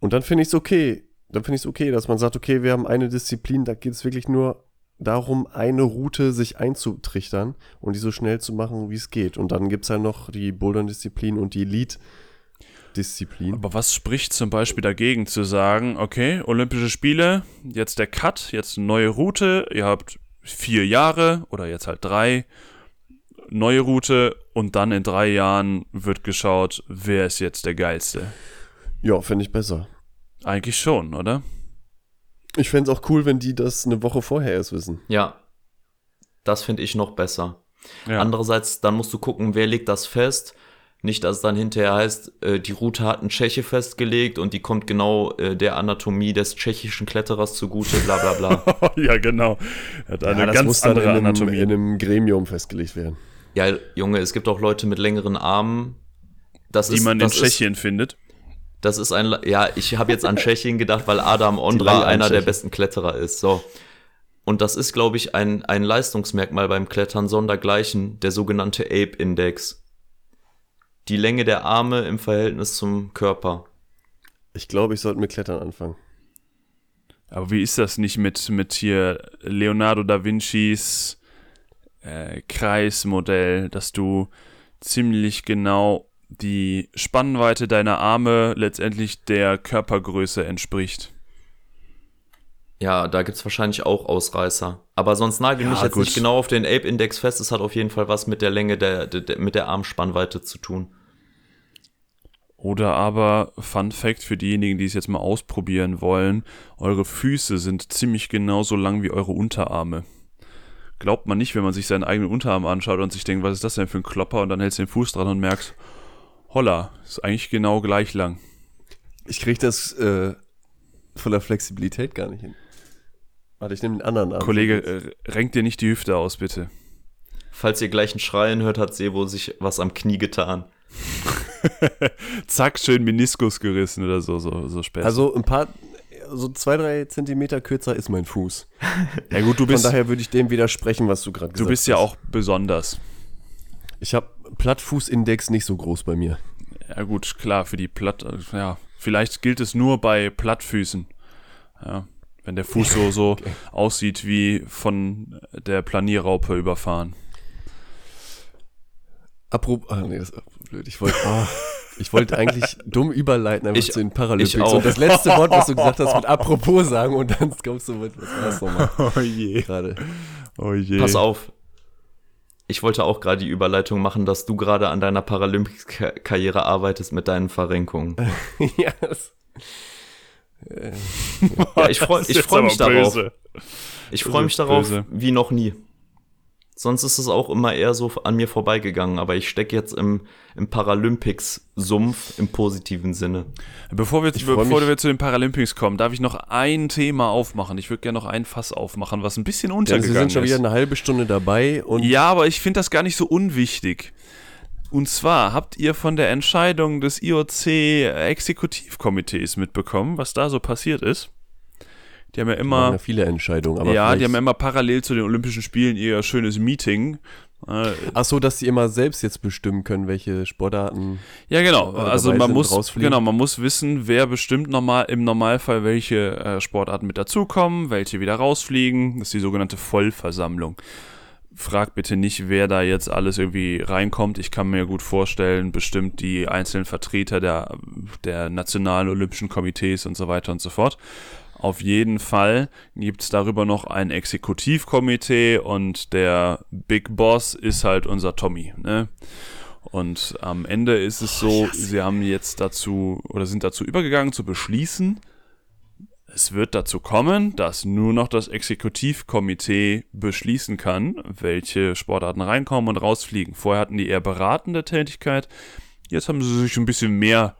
Und dann finde ich es okay. Dann finde ich es okay, dass man sagt, okay, wir haben eine Disziplin, da geht es wirklich nur darum, eine Route sich einzutrichtern und die so schnell zu machen, wie es geht. Und dann gibt es ja noch die Bouldern-Disziplin und die Elite-Disziplin. Aber was spricht zum Beispiel dagegen zu sagen, okay, Olympische Spiele, jetzt der Cut, jetzt eine neue Route, ihr habt vier Jahre oder jetzt halt drei, neue Route und dann in drei Jahren wird geschaut, wer ist jetzt der Geilste. Ja, finde ich besser. Eigentlich schon, oder? Ich fände es auch cool, wenn die das eine Woche vorher erst wissen. Ja. Das finde ich noch besser. Ja. Andererseits, dann musst du gucken, wer legt das fest. Nicht, dass es dann hinterher heißt, äh, die Route hat ein Tscheche festgelegt und die kommt genau äh, der Anatomie des tschechischen Kletterers zugute, bla bla bla. *laughs* ja, genau. Er hat eine ja, das ganz muss dann andere in einem, Anatomie. in einem Gremium festgelegt werden. ja, Junge, es gibt auch Leute mit längeren Armen. Das die ist, man in Tschechien findet. Das ist ein, ja, ich habe jetzt an *laughs* Tschechien gedacht, weil Adam Ondra einer der besten Kletterer ist. So. Und das ist, glaube ich, ein, ein Leistungsmerkmal beim Klettern sondergleichen, der sogenannte Ape-Index. Die Länge der Arme im Verhältnis zum Körper. Ich glaube, ich sollte mit Klettern anfangen. Aber wie ist das nicht mit, mit hier Leonardo da Vincis äh, Kreismodell, dass du ziemlich genau die Spannweite deiner Arme letztendlich der Körpergröße entspricht? Ja, da gibt's wahrscheinlich auch Ausreißer. Aber sonst nagel Ja, mich jetzt gut. nicht genau auf den Ape-Index fest. Es hat auf jeden Fall was mit der Länge der, der, der mit der Armspannweite zu tun. Oder aber, Fun Fact für diejenigen, die es jetzt mal ausprobieren wollen, eure Füße sind ziemlich genauso lang wie eure Unterarme. Glaubt man nicht, wenn man sich seinen eigenen Unterarm anschaut und sich denkt, was ist das denn für ein Klopper? Und dann hältst du den Fuß dran und merkst, holla, ist eigentlich genau gleich lang. Ich kriege das äh, von der Flexibilität gar nicht hin. Warte, ich nehme den anderen Arm. Kollege, äh, renk dir nicht die Hüfte aus, bitte. Falls ihr gleich ein Schreien hört, hat Sebo sich was am Knie getan. *laughs* Zack, schön Meniskus gerissen oder so, so, so spät. Also ein paar, so zwei, drei Zentimeter kürzer ist mein Fuß. ja gut, du Von bist, daher würde ich dem widersprechen, was du gerade gesagt du hast. bist ja auch besonders. Ich habe Plattfußindex nicht so groß bei mir. Ja gut, klar, für die Platt, ja, vielleicht gilt es nur bei Plattfüßen. Ja, wenn der Fuß so, so *laughs* aussieht wie von der Planierraupe überfahren. Apropos, ah, nee, das ist blöd. Ich wollte, ah, ich wollte eigentlich *laughs* dumm überleiten, einfach Ich- zu den Paralympics. ich auch. Und das letzte Wort, was du gesagt hast, mit *laughs* apropos sagen und dann kommst du mit, was war das nochmal Oh je. gerade? Oh je. Pass auf. Ich wollte auch gerade die Überleitung machen, dass du gerade an deiner Paralympics-Karriere arbeitest mit deinen Verrenkungen. *laughs* ja, das, Ja, ich freue ich freu mich darauf. böse. Ich freue mich darauf böse. wie noch nie. Sonst ist es auch immer eher so an mir vorbeigegangen, aber ich stecke jetzt im, im Paralympics-Sumpf im positiven Sinne. Bevor wir, bevor wir zu den Paralympics kommen, darf ich noch ein Thema aufmachen. Ich würde gerne noch ein Fass aufmachen, was ein bisschen ja, Sie untergegangen sind schon ist. wieder eine halbe Stunde dabei und Ja, aber ich finde das gar nicht so unwichtig. Und zwar habt ihr von der Entscheidung des IOC-Exekutivkomitees mitbekommen, was da so passiert ist? Die haben ja immer, ja viele Entscheidungen. Aber ja, die haben ja immer parallel zu den Olympischen Spielen ihr schönes Meeting. Äh, Ach so, dass sie immer selbst jetzt bestimmen können, welche Sportarten. Ja, genau. Oder Also man muss, rausfliegen. genau, man muss wissen, wer bestimmt normal, im Normalfall welche äh, Sportarten mit dazukommen, welche wieder rausfliegen. Das ist die sogenannte Vollversammlung. Frag bitte nicht, wer da jetzt alles irgendwie reinkommt. Ich kann mir gut vorstellen, bestimmt die einzelnen Vertreter der, der nationalen Olympischen Komitees und so weiter und so fort. Auf jeden Fall gibt es darüber noch ein Exekutivkomitee und der Big Boss ist halt unser Tommy. Ne? Und am Ende ist es so, sie haben jetzt dazu oder sind dazu übergegangen zu beschließen, es wird dazu kommen, dass nur noch das Exekutivkomitee beschließen kann, welche Sportarten reinkommen und rausfliegen. Vorher hatten die eher beratende Tätigkeit. Jetzt haben sie sich ein bisschen mehr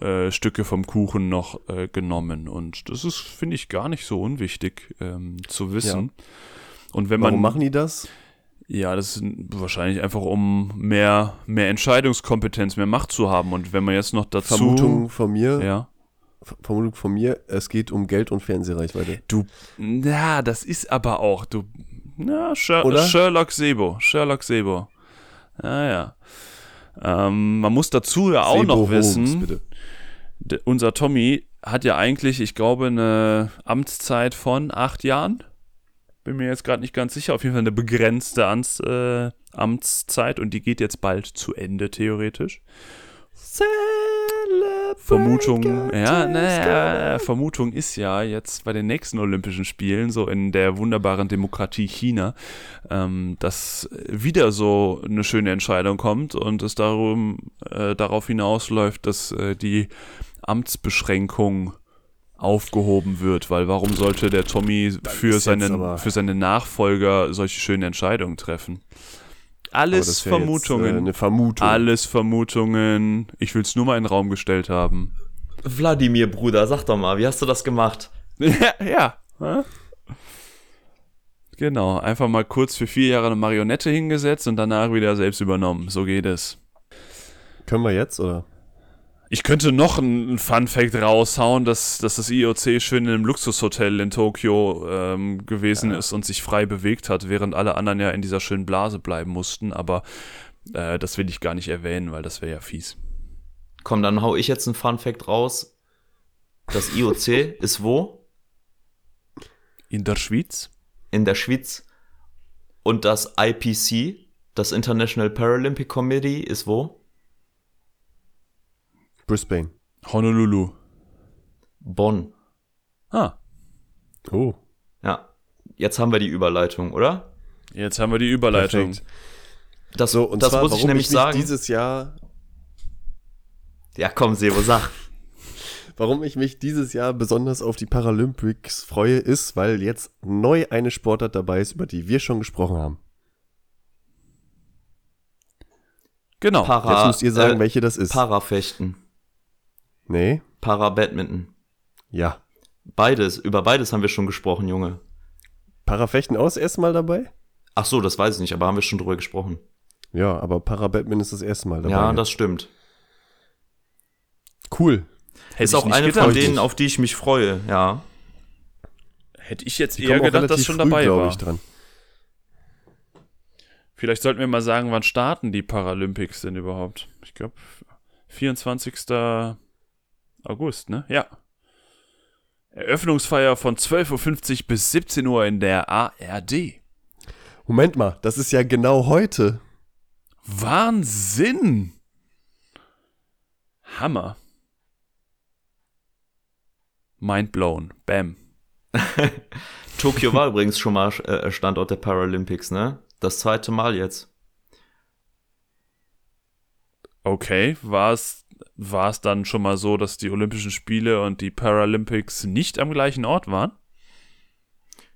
äh, Stücke vom Kuchen noch äh, genommen. Und das ist, finde ich, gar nicht so unwichtig ähm, zu wissen. Und wenn man Warum machen die das? Ja, das ist wahrscheinlich einfach, um mehr, mehr Entscheidungskompetenz, mehr Macht zu haben. Und wenn man jetzt noch dazu. Vermutung von mir, Ja. Vermutung von mir, es geht um Geld und Fernsehreichweite. Du, na, das ist aber auch, du, na, Sher Oder? Sherlock Sebo, Sherlock Sebo. Ja, ja. Ähm, man muss dazu ja auch Sebo noch Holmes, wissen, bitte. Unser Tommy hat ja eigentlich, ich glaube, eine Amtszeit von acht Jahren. Bin mir jetzt gerade nicht ganz sicher. Auf jeden Fall eine begrenzte Amts, äh, Amtszeit und die geht jetzt bald zu Ende, theoretisch. Vermutung, ja, naja, Vermutung ist ja jetzt bei den nächsten Olympischen Spielen, so in der wunderbaren Demokratie China, ähm, dass wieder so eine schöne Entscheidung kommt und es darum, äh, darauf hinausläuft, dass äh, die Amtsbeschränkung aufgehoben wird, weil warum sollte der Tommy für seinen, für seine Nachfolger solche schönen Entscheidungen treffen? Alles Vermutungen. Jetzt, äh, eine Vermutung. Alles Vermutungen. Ich will es nur mal in den Raum gestellt haben. Wladimir, Bruder, sag doch mal, wie hast du das gemacht? *laughs* ja, ja. Genau, einfach mal kurz für vier Jahre eine Marionette hingesetzt und danach wieder selbst übernommen. So geht es. Können wir jetzt, oder? Ich könnte noch einen Fun-Fact raushauen, dass, dass das IOC schön in einem Luxushotel in Tokio ähm, gewesen ist und sich frei bewegt hat, während alle anderen ja in dieser schönen Blase bleiben mussten. Aber äh, das will ich gar nicht erwähnen, weil das wäre ja fies. Komm, dann hau ich jetzt einen Fun Fact raus. Das IOC *laughs* ist wo? In der Schweiz? In der Schweiz. Und das IPC, das International Paralympic Committee, ist wo? Brisbane. Honolulu. Bonn. Ah, Oh, Ja. Jetzt haben wir die Überleitung, oder? jetzt haben wir die Überleitung. perfekt. Das, So, und das zwar, muss ich warum nämlich mich sagen. dieses Jahr, ja, komm, Sebo, sag. *laughs* warum ich mich dieses Jahr besonders auf die Paralympics freue, ist, weil jetzt neu eine Sportart dabei ist, über die wir schon gesprochen haben. Genau. Para, Jetzt müsst ihr sagen, äh, welche das ist. Parafechten. Nee? Para-Badminton. Ja. Beides, über beides haben wir schon gesprochen, Junge. Parafechten auch das erste Mal dabei? Ach so, das weiß ich nicht, aber haben wir schon drüber gesprochen. Ja, aber Parabadminton ist das erste Mal dabei. ja, das stimmt. cool. Hätte ist auch nicht eine von denen, auf die ich mich freue, ja. Hätte ich jetzt Die eher gedacht, dass schon früh, dabei war. ich, dran. Vielleicht sollten wir mal sagen, wann starten die Paralympics denn überhaupt? Ich glaube, 24. August, ne? Ja. Eröffnungsfeier von 12.50 Uhr bis 17 Uhr in der ARD. Moment mal, das ist ja genau heute. Wahnsinn! Hammer. Mind blown. Bam. *laughs* Tokio war übrigens schon mal äh, Standort der Paralympics, ne? Das zweite Mal jetzt. Okay, war es war es dann schon mal so, dass die Olympischen Spiele und die Paralympics nicht am gleichen Ort waren?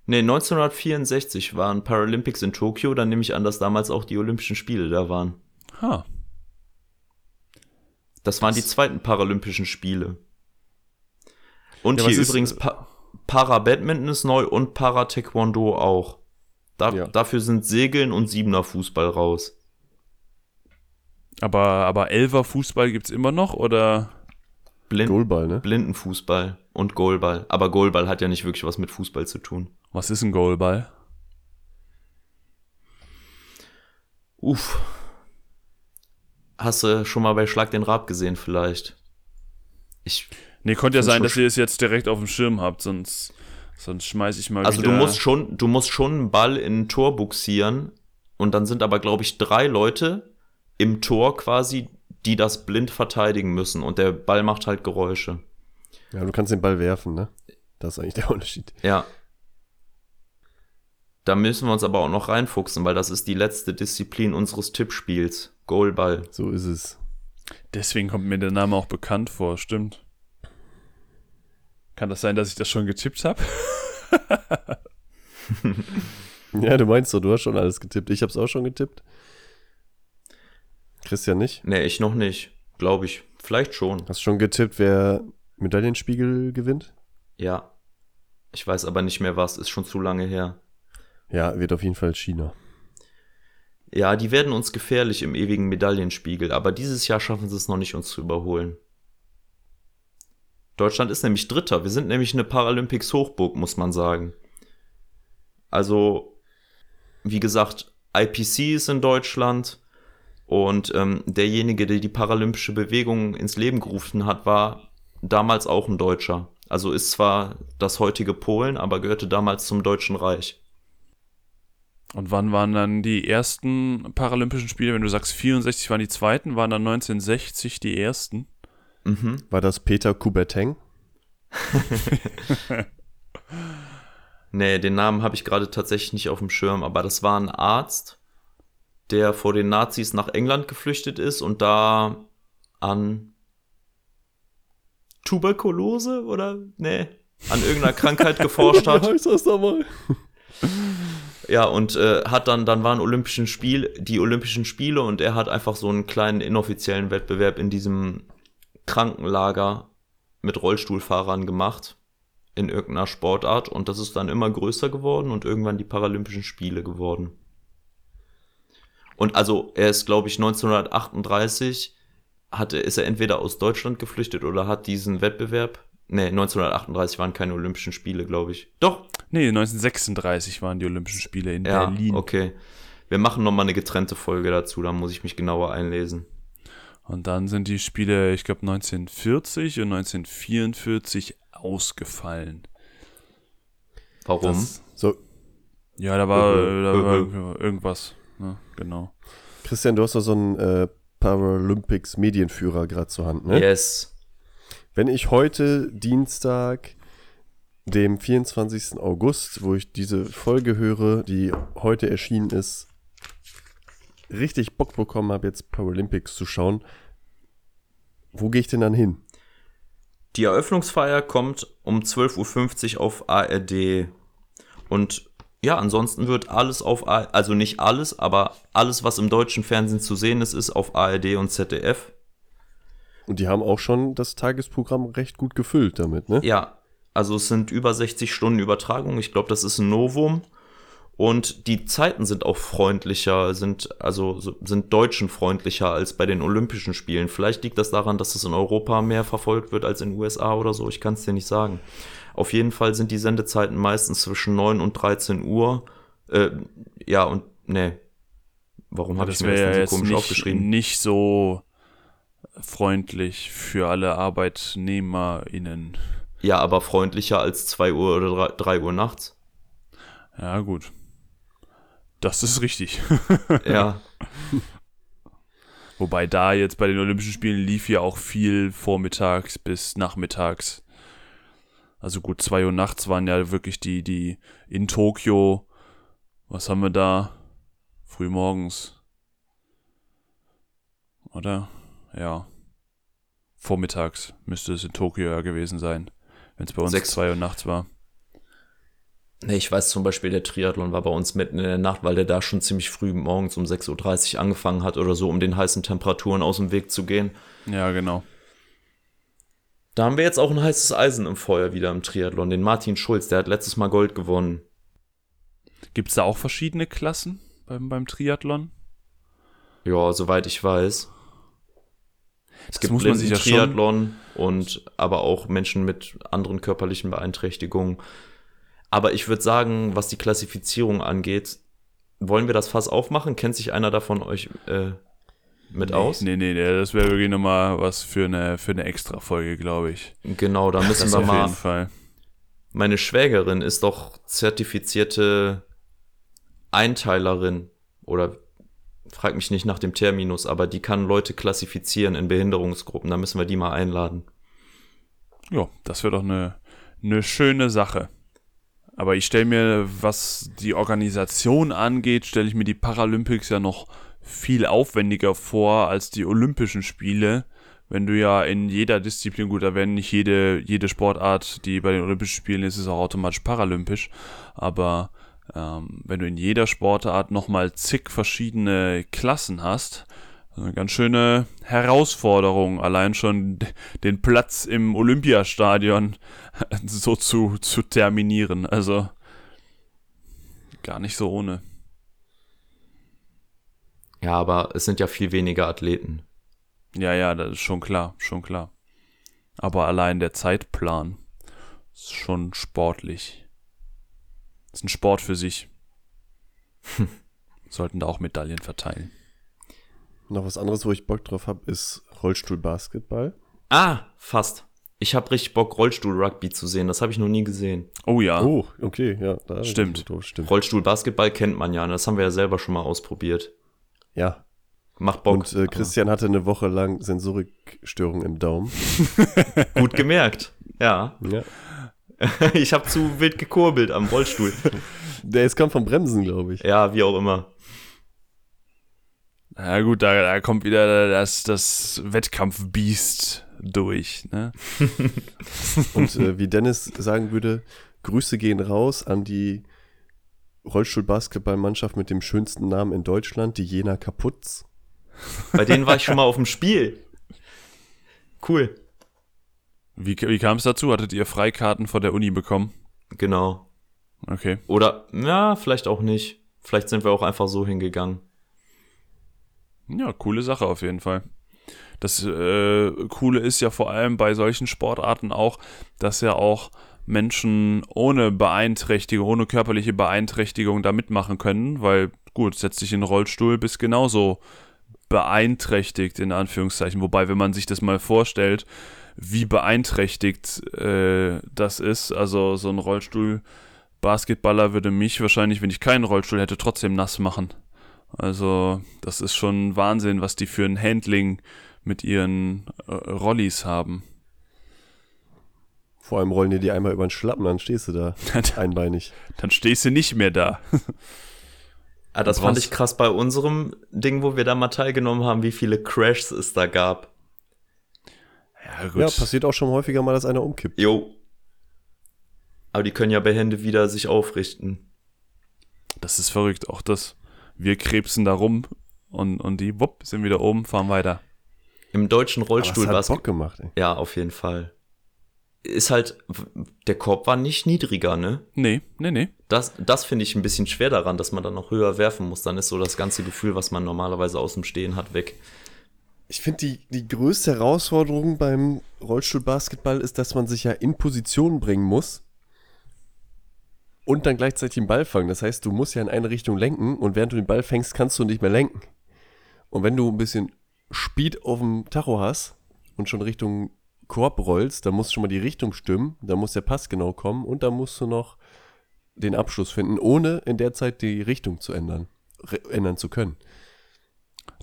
Ne, 1964 waren Paralympics in Tokio, dann nehme ich an, dass damals auch die Olympischen Spiele da waren. Ha. Das waren die zweiten Paralympischen Spiele. Und Ja, hier ist- übrigens pa Para-Badminton ist neu und Para-Taekwondo auch. Da, Ja. Dafür sind Segeln und Siebener Fußball raus. Aber, aber Elfer Fußball gibt's immer noch oder? Blind Goalball, ne? Blindenfußball und Goalball. Aber Goalball hat ja nicht wirklich was mit Fußball zu tun. Was ist ein Goalball? Uff. Hast du schon mal bei Schlag den Rab gesehen vielleicht? Ich, Nee, konnte ja sein, dass ihr es jetzt direkt auf dem Schirm habt, sonst, sonst schmeiß ich mal also wieder. du musst schon, du musst schon einen Ball in ein Tor buxieren und dann sind aber, glaube ich, drei Leute im Tor quasi, die das blind verteidigen müssen und der Ball macht halt Geräusche. Ja, du kannst den Ball werfen, ne? Das ist eigentlich der *laughs* Unterschied. Ja. Da müssen wir uns aber auch noch reinfuchsen, weil das ist die letzte Disziplin unseres Tippspiels. Goalball. So ist es. Deswegen kommt mir der Name auch bekannt vor, stimmt. Kann das sein, dass ich das schon getippt habe? *laughs* Ja, du meinst so, du hast schon alles getippt. Ich hab's auch schon getippt. Christian nicht? Nee, ich noch nicht. Glaube ich. Vielleicht schon. Hast schon getippt, wer Medaillenspiegel gewinnt? Ja. Ich weiß aber nicht mehr was. Ist schon zu lange her. Ja, wird auf jeden Fall China. Ja, die werden uns gefährlich im ewigen Medaillenspiegel, aber dieses Jahr schaffen sie es noch nicht, uns zu überholen. Deutschland ist nämlich Dritter. Wir sind nämlich eine Paralympics-Hochburg, muss man sagen. Also, wie gesagt, IPC ist in Deutschland und ähm, derjenige, der die paralympische Bewegung ins Leben gerufen hat, war damals auch ein Deutscher. Also ist zwar das heutige Polen, aber gehörte damals zum Deutschen Reich. Und wann waren dann die ersten Paralympischen Spiele? Wenn du sagst 64 waren die zweiten, waren dann 1960 die ersten? Mhm. War das Peter Coubertin? *laughs* nee, den Namen habe ich gerade tatsächlich nicht auf dem Schirm, aber das war ein Arzt, der vor den Nazis nach England geflüchtet ist und da an Tuberkulose oder nee, an irgendeiner Krankheit *laughs* geforscht hat. Wie heißt das nochmal? *laughs* Ja, und äh, hat dann, dann waren Olympischen Spiel, die Olympischen Spiele und er hat einfach so einen kleinen inoffiziellen Wettbewerb in diesem Krankenlager mit Rollstuhlfahrern gemacht in irgendeiner Sportart und das ist dann immer größer geworden und irgendwann die Paralympischen Spiele geworden. Und also er ist, glaube ich, 1938 hatte, ist er entweder aus Deutschland geflüchtet oder hat diesen Wettbewerb. Nee, 1938 waren keine Olympischen Spiele, glaube ich. Doch, Nee, 1936 waren die Olympischen Spiele in Ja, Berlin. okay. Wir machen nochmal eine getrennte Folge dazu, da muss ich mich genauer einlesen. Und dann sind die Spiele, ich glaube, 1940 und 1944 ausgefallen. Warum? Das, So, ja, da war, Äh, da war äh, irgendwas. Ne? Genau. Christian, du hast doch so einen äh, Paralympics-Medienführer gerade zur Hand, ne? Yes. Wenn ich heute Dienstag, dem 24. August, wo ich diese Folge höre, die heute erschienen ist, richtig Bock bekommen habe, jetzt Paralympics zu schauen, wo gehe ich denn dann hin? Die Eröffnungsfeier kommt um 12.50 Uhr auf ARD. Und ja, ansonsten wird alles auf, also nicht alles, aber alles, was im deutschen Fernsehen zu sehen ist, ist auf ARD und ZDF. Und die haben auch schon das Tagesprogramm recht gut gefüllt damit, ne? Ja, also es sind über 60 Stunden Übertragung. Ich glaube, das ist ein Novum. Und die Zeiten sind auch freundlicher, sind also so- sind Deutschen freundlicher als bei den Olympischen Spielen. Vielleicht liegt das daran, dass es in Europa mehr verfolgt wird als in den USA oder so. Ich kann es dir nicht sagen. Auf jeden Fall sind die Sendezeiten meistens zwischen 9 und 13 Uhr. Äh, ja, und nee. Warum habe ich das mir das denn ja so jetzt komisch nicht, aufgeschrieben? nicht so freundlich für alle ArbeitnehmerInnen. Ja, aber freundlicher als 2 Uhr oder 3, 3 Uhr nachts. Ja, gut. Das ist richtig. *laughs* Ja. Wobei da jetzt bei den Olympischen Spielen lief ja auch viel vormittags bis nachmittags. Also gut, zwei Uhr nachts waren ja wirklich die, die in Tokio. Was haben wir da? Frühmorgens. Oder? Ja. Vormittags müsste es in Tokio ja gewesen sein. Wenn es bei uns Sechs. zwei Uhr nachts war. Nee, ich weiß zum Beispiel, der Triathlon war bei uns mitten in der Nacht, weil der da schon ziemlich früh morgens um 6.30 Uhr angefangen hat oder so, um den heißen Temperaturen aus dem Weg zu gehen. Ja, genau. Da haben wir jetzt auch ein heißes Eisen im Feuer wieder im Triathlon. Den Martin Schulz, der hat letztes Mal Gold gewonnen. Gibt es da auch verschiedene Klassen beim, beim Triathlon? Ja, soweit ich weiß. Es Das gibt muss man sich ja Triathlon und aber auch Menschen mit anderen körperlichen Beeinträchtigungen. Aber ich würde sagen, was die Klassifizierung angeht, wollen wir das Fass aufmachen? Kennt sich einer davon euch äh, mit aus? Nee, nee, nee, das wäre wirklich nochmal was für eine, für eine Extra-Folge, glaube ich. Genau, da müssen Das wir auf mal. jeden Fall. Meine Schwägerin ist doch zertifizierte Einteilerin oder frag mich nicht nach dem Terminus, aber die kann Leute klassifizieren in Behinderungsgruppen. Da müssen wir die mal einladen. Ja, das wäre doch eine, eine schöne Sache. Aber ich stelle mir, was die Organisation angeht, stelle ich mir die Paralympics ja noch viel aufwendiger vor als die Olympischen Spiele. Wenn du ja in jeder Disziplin, gut, da werden nicht jede, jede Sportart, die bei den Olympischen Spielen ist, ist auch automatisch paralympisch. Aber ähm, wenn du in jeder Sportart nochmal zig verschiedene Klassen hast, eine ganz schöne Herausforderung, allein schon den Platz im Olympiastadion *laughs* so zu, zu terminieren. Also gar nicht so ohne. Ja, aber es sind ja viel weniger Athleten. Ja, ja, das ist schon klar, schon klar. Aber allein der Zeitplan ist schon sportlich. Ist ein Sport für sich. *laughs* Sollten da auch Medaillen verteilen. Noch was anderes, wo ich Bock drauf habe, ist Rollstuhlbasketball. Ah, fast. Ich habe richtig Bock, Rollstuhl-Rugby zu sehen. Das habe ich noch nie gesehen. Oh ja. Oh, okay, ja. Da Stimmt. Stimmt. Rollstuhl-Basketball kennt man ja. ne? Das haben wir ja selber schon mal ausprobiert. Ja. Macht Bock. Und äh, Christian hatte eine Woche lang Sensorikstörung im Daumen. *laughs* Gut gemerkt. Ja. Ja. *laughs* ich habe zu wild gekurbelt am Rollstuhl. *laughs* Der ist kam vom Bremsen, glaube ich. Ja, wie auch immer. Ja gut, da, da kommt wieder das, das Wettkampfbiest durch. Ne? Und äh, wie Dennis sagen würde, Grüße gehen raus an die Rollstuhlbasketballmannschaft mit dem schönsten Namen in Deutschland, die Jena Kaputz. Bei denen war ich schon mal auf dem Spiel. Cool. Wie, wie kam es dazu? Hattet ihr Freikarten von der Uni bekommen? Genau. Okay. Oder, ja, vielleicht auch nicht. Vielleicht sind wir auch einfach so hingegangen. Ja, coole Sache auf jeden Fall. Das äh, Coole ist ja vor allem bei solchen Sportarten auch, dass ja auch Menschen ohne Beeinträchtigung, ohne körperliche Beeinträchtigung da mitmachen können, weil gut, setz dich in den Rollstuhl, bist genauso beeinträchtigt, in Anführungszeichen. Wobei, wenn man sich das mal vorstellt, wie beeinträchtigt äh, das ist, also so ein Rollstuhl, Basketballer würde mich wahrscheinlich, wenn ich keinen Rollstuhl hätte, trotzdem nass machen. Also, das ist schon Wahnsinn, was die für ein Handling mit ihren äh, Rollis haben. Vor allem rollen dir die einmal über den Schlappen, dann stehst du da *laughs* einbeinig. Dann stehst du nicht mehr da. *laughs* Ah, das fand ich krass bei unserem Ding, wo wir da mal teilgenommen haben, wie viele Crashs es da gab. Ja, gut. Ja, passiert auch schon häufiger mal, dass einer umkippt. Jo. Aber die können ja behende wieder sich aufrichten. das ist verrückt. Auch das. Wir krebsen da rum und, und die, wupp, sind wieder oben, fahren weiter. Im deutschen es Rollstuhl hat war Bock gemacht, ey. Ja, auf jeden Fall. Ist halt, der Korb war nicht niedriger, ne? Nee, nee, nee. Das, das finde ich ein bisschen schwer daran, dass man dann noch höher werfen muss. Dann ist so das ganze Gefühl, was man normalerweise aus dem Stehen hat, weg. Ich finde, die, die größte Herausforderung beim Rollstuhlbasketball ist, dass man sich ja in Position bringen muss und dann gleichzeitig den Ball fangen. Das heißt, du musst ja in eine Richtung lenken und während du den Ball fängst, kannst du nicht mehr lenken. Und wenn du ein bisschen Speed auf dem Tacho hast und schon Richtung Korb rollst, dann muss schon mal die Richtung stimmen, dann muss der Pass genau kommen und dann musst du noch den Abschluss finden, ohne in der Zeit die Richtung zu ändern, ändern zu können.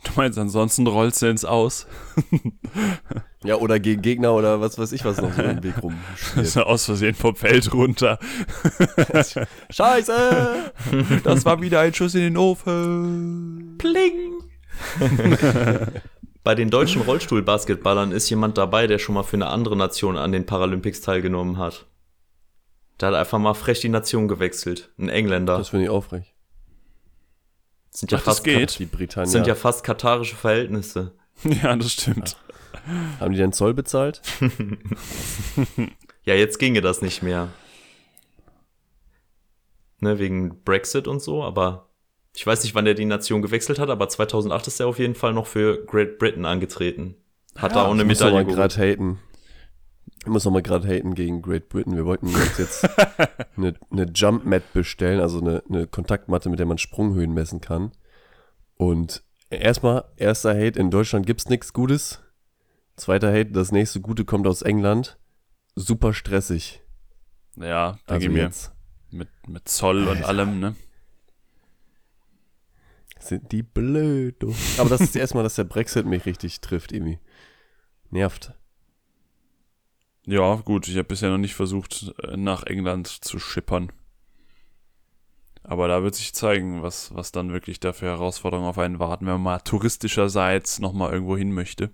Du meinst, ansonsten rollst du ins Aus. Ja, oder gegen Gegner oder was weiß ich, was noch so im Weg rum. Ist ja aus Versehen vom Feld runter. *laughs* Scheiße! Das war wieder ein Schuss in den Ofen. Pling! *laughs* Bei den deutschen Rollstuhlbasketballern ist jemand dabei, der schon mal für eine andere Nation an den Paralympics teilgenommen hat. Der hat einfach mal frech die Nation gewechselt. Ein Engländer. Das finde ich aufrecht. sind ja Ach, das fast geht. Die Britannier. sind ja fast katarische Verhältnisse. *laughs* Ja, das stimmt. haben die denn Zoll bezahlt? *laughs* *laughs* Ja, jetzt ginge das nicht mehr. Ne, wegen Brexit und so, aber ich weiß nicht, wann der die Nation gewechselt hat, aber 2008 ist er auf jeden Fall noch für Great Britain angetreten. Hat da auch eine ich muss Medaille mal geholt. gerade haten. Ich muss noch mal gerade haten gegen Great Britain. Wir wollten uns jetzt *laughs* eine, eine Jump Mat bestellen, also eine, eine Kontaktmatte, mit der man Sprunghöhen messen kann. Und erstmal, erster Hate, in Deutschland gibt's nichts Gutes. Zweiter Hate, das nächste Gute kommt aus England. Super stressig. Ja, denke Also ich mir. jetzt Mit, mit Zoll und Alter. allem, ne? Sind die blöd. du. Aber das ist erstmal, dass der Brexit mich richtig trifft, irgendwie. Nervt. Ja, gut, ich habe bisher noch nicht versucht, äh, nach England zu schippern. Aber da wird sich zeigen, was, was dann wirklich da für Herausforderungen auf einen warten, wenn man mal touristischerseits nochmal irgendwo hin möchte.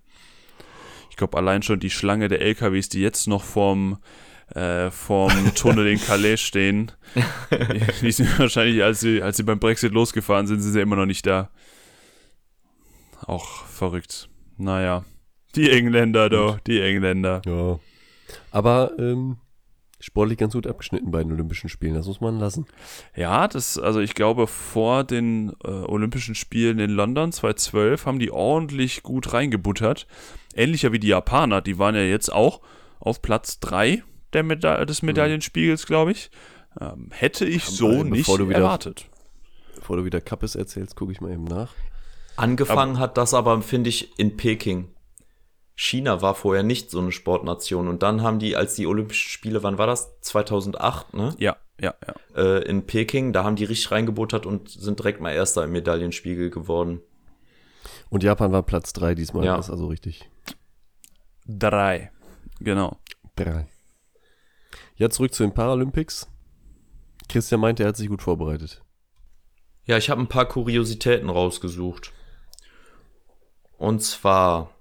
Ich glaube, allein schon die Schlange der LKWs, die jetzt noch vorm, äh, vorm Tunnel in Calais *laughs* stehen, die sind wahrscheinlich, als sie, als sie beim Brexit losgefahren sind, sind sie immer noch nicht da. Auch verrückt. Naja. Die Engländer, doch, die Engländer. Ja. Aber ähm, sportlich ganz gut abgeschnitten bei den Olympischen Spielen, das muss man lassen. Ja, das, also ich glaube, vor den äh, Olympischen Spielen in London 2012 haben die ordentlich gut reingebuttert. Ähnlicher wie die Japaner, die waren ja jetzt auch auf Platz 3 der Meda des Medaillenspiegels, glaube ich. Ähm, hätte ich so Aber nicht bevor du wieder- erwartet. Bevor du wieder Kappes erzählst, gucke ich mal eben nach. Angefangen hat das aber, finde ich, in Peking. China war vorher nicht so eine Sportnation und dann haben die, als die Olympischen Spiele, wann war das? 2008, ne? Ja, ja, ja. Äh, in Peking, da haben die richtig reingebuttert und sind direkt mal Erster im Medaillenspiegel geworden. Und Japan war Platz 3 diesmal, Ja. das ist also richtig. Drei. Genau. Drei. Ja, zurück zu den Paralympics. Christian meinte, er hat sich gut vorbereitet. Ja, ich habe ein paar Kuriositäten rausgesucht. Und zwar,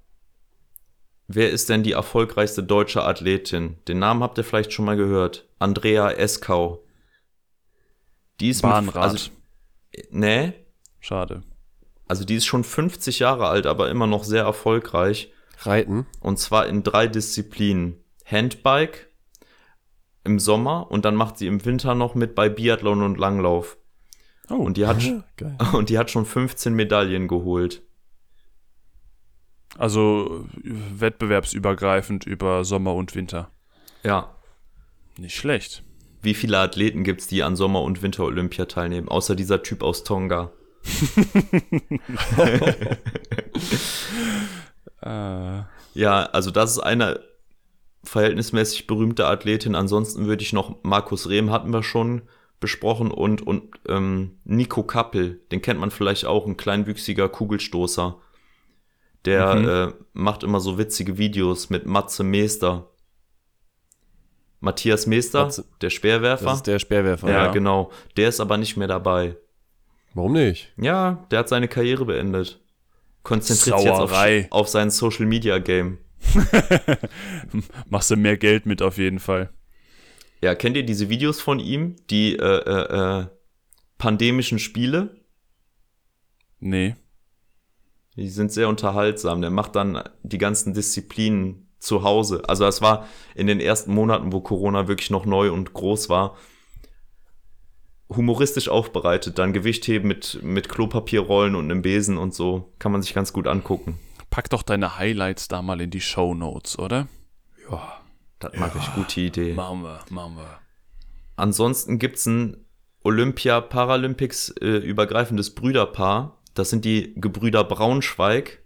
wer ist denn die erfolgreichste deutsche Athletin? Den Namen habt ihr vielleicht schon mal gehört. Andrea Eskau. Die ist Bahnrad. Mit, also, nee, Schade. also die ist schon 50 Jahre alt, aber immer noch sehr erfolgreich. Reiten. Und zwar in drei Disziplinen. Handbike im Sommer und dann macht sie im Winter noch mit bei Biathlon und Langlauf. Oh, Und die hat, *laughs* Geil. *laughs* und die hat schon 15 Medaillen geholt. also äh, wettbewerbsübergreifend über Sommer und Winter. Ja. Nicht schlecht. Wie viele Athleten gibt's, die an Sommer- und Winter-Olympia teilnehmen, außer dieser Typ aus Tonga? *laughs* Äh, Ja, also das ist eine verhältnismäßig berühmte Athletin. Ansonsten würde ich noch Markus Rehm hatten wir schon besprochen und und ähm, Nico Kappel, den kennt man vielleicht auch, ein kleinwüchsiger Kugelstoßer. Der Mhm. äh, macht immer so witzige Videos mit Matze Meester. Matthias Meester, Matze- der Speerwerfer. Das ist der Speerwerfer. ja, Ja. genau. Der ist aber nicht mehr dabei. Warum nicht? Ja, der hat seine Karriere beendet. Konzentriert sich jetzt auf, auf sein Social Media Game. *laughs* machst du mehr Geld mit auf jeden Fall. Ja, kennt ihr diese Videos von ihm? Die äh, äh, äh, pandemischen Spiele? Nee. Die sind sehr unterhaltsam. Der macht dann die ganzen Disziplinen zu Hause. Also es war in den ersten Monaten, wo Corona wirklich noch neu und groß war, humoristisch aufbereitet. Dann Gewichtheben mit, mit Klopapierrollen und einem Besen und so. Kann man sich ganz gut angucken. Pack doch deine Highlights da mal in die Show Notes, oder? Ja, das mag ich. Gute Idee. Machen wir, machen wir. Ansonsten gibt's ein Olympia-Paralympics äh, übergreifendes Brüderpaar. Das sind die Gebrüder Braunschweig.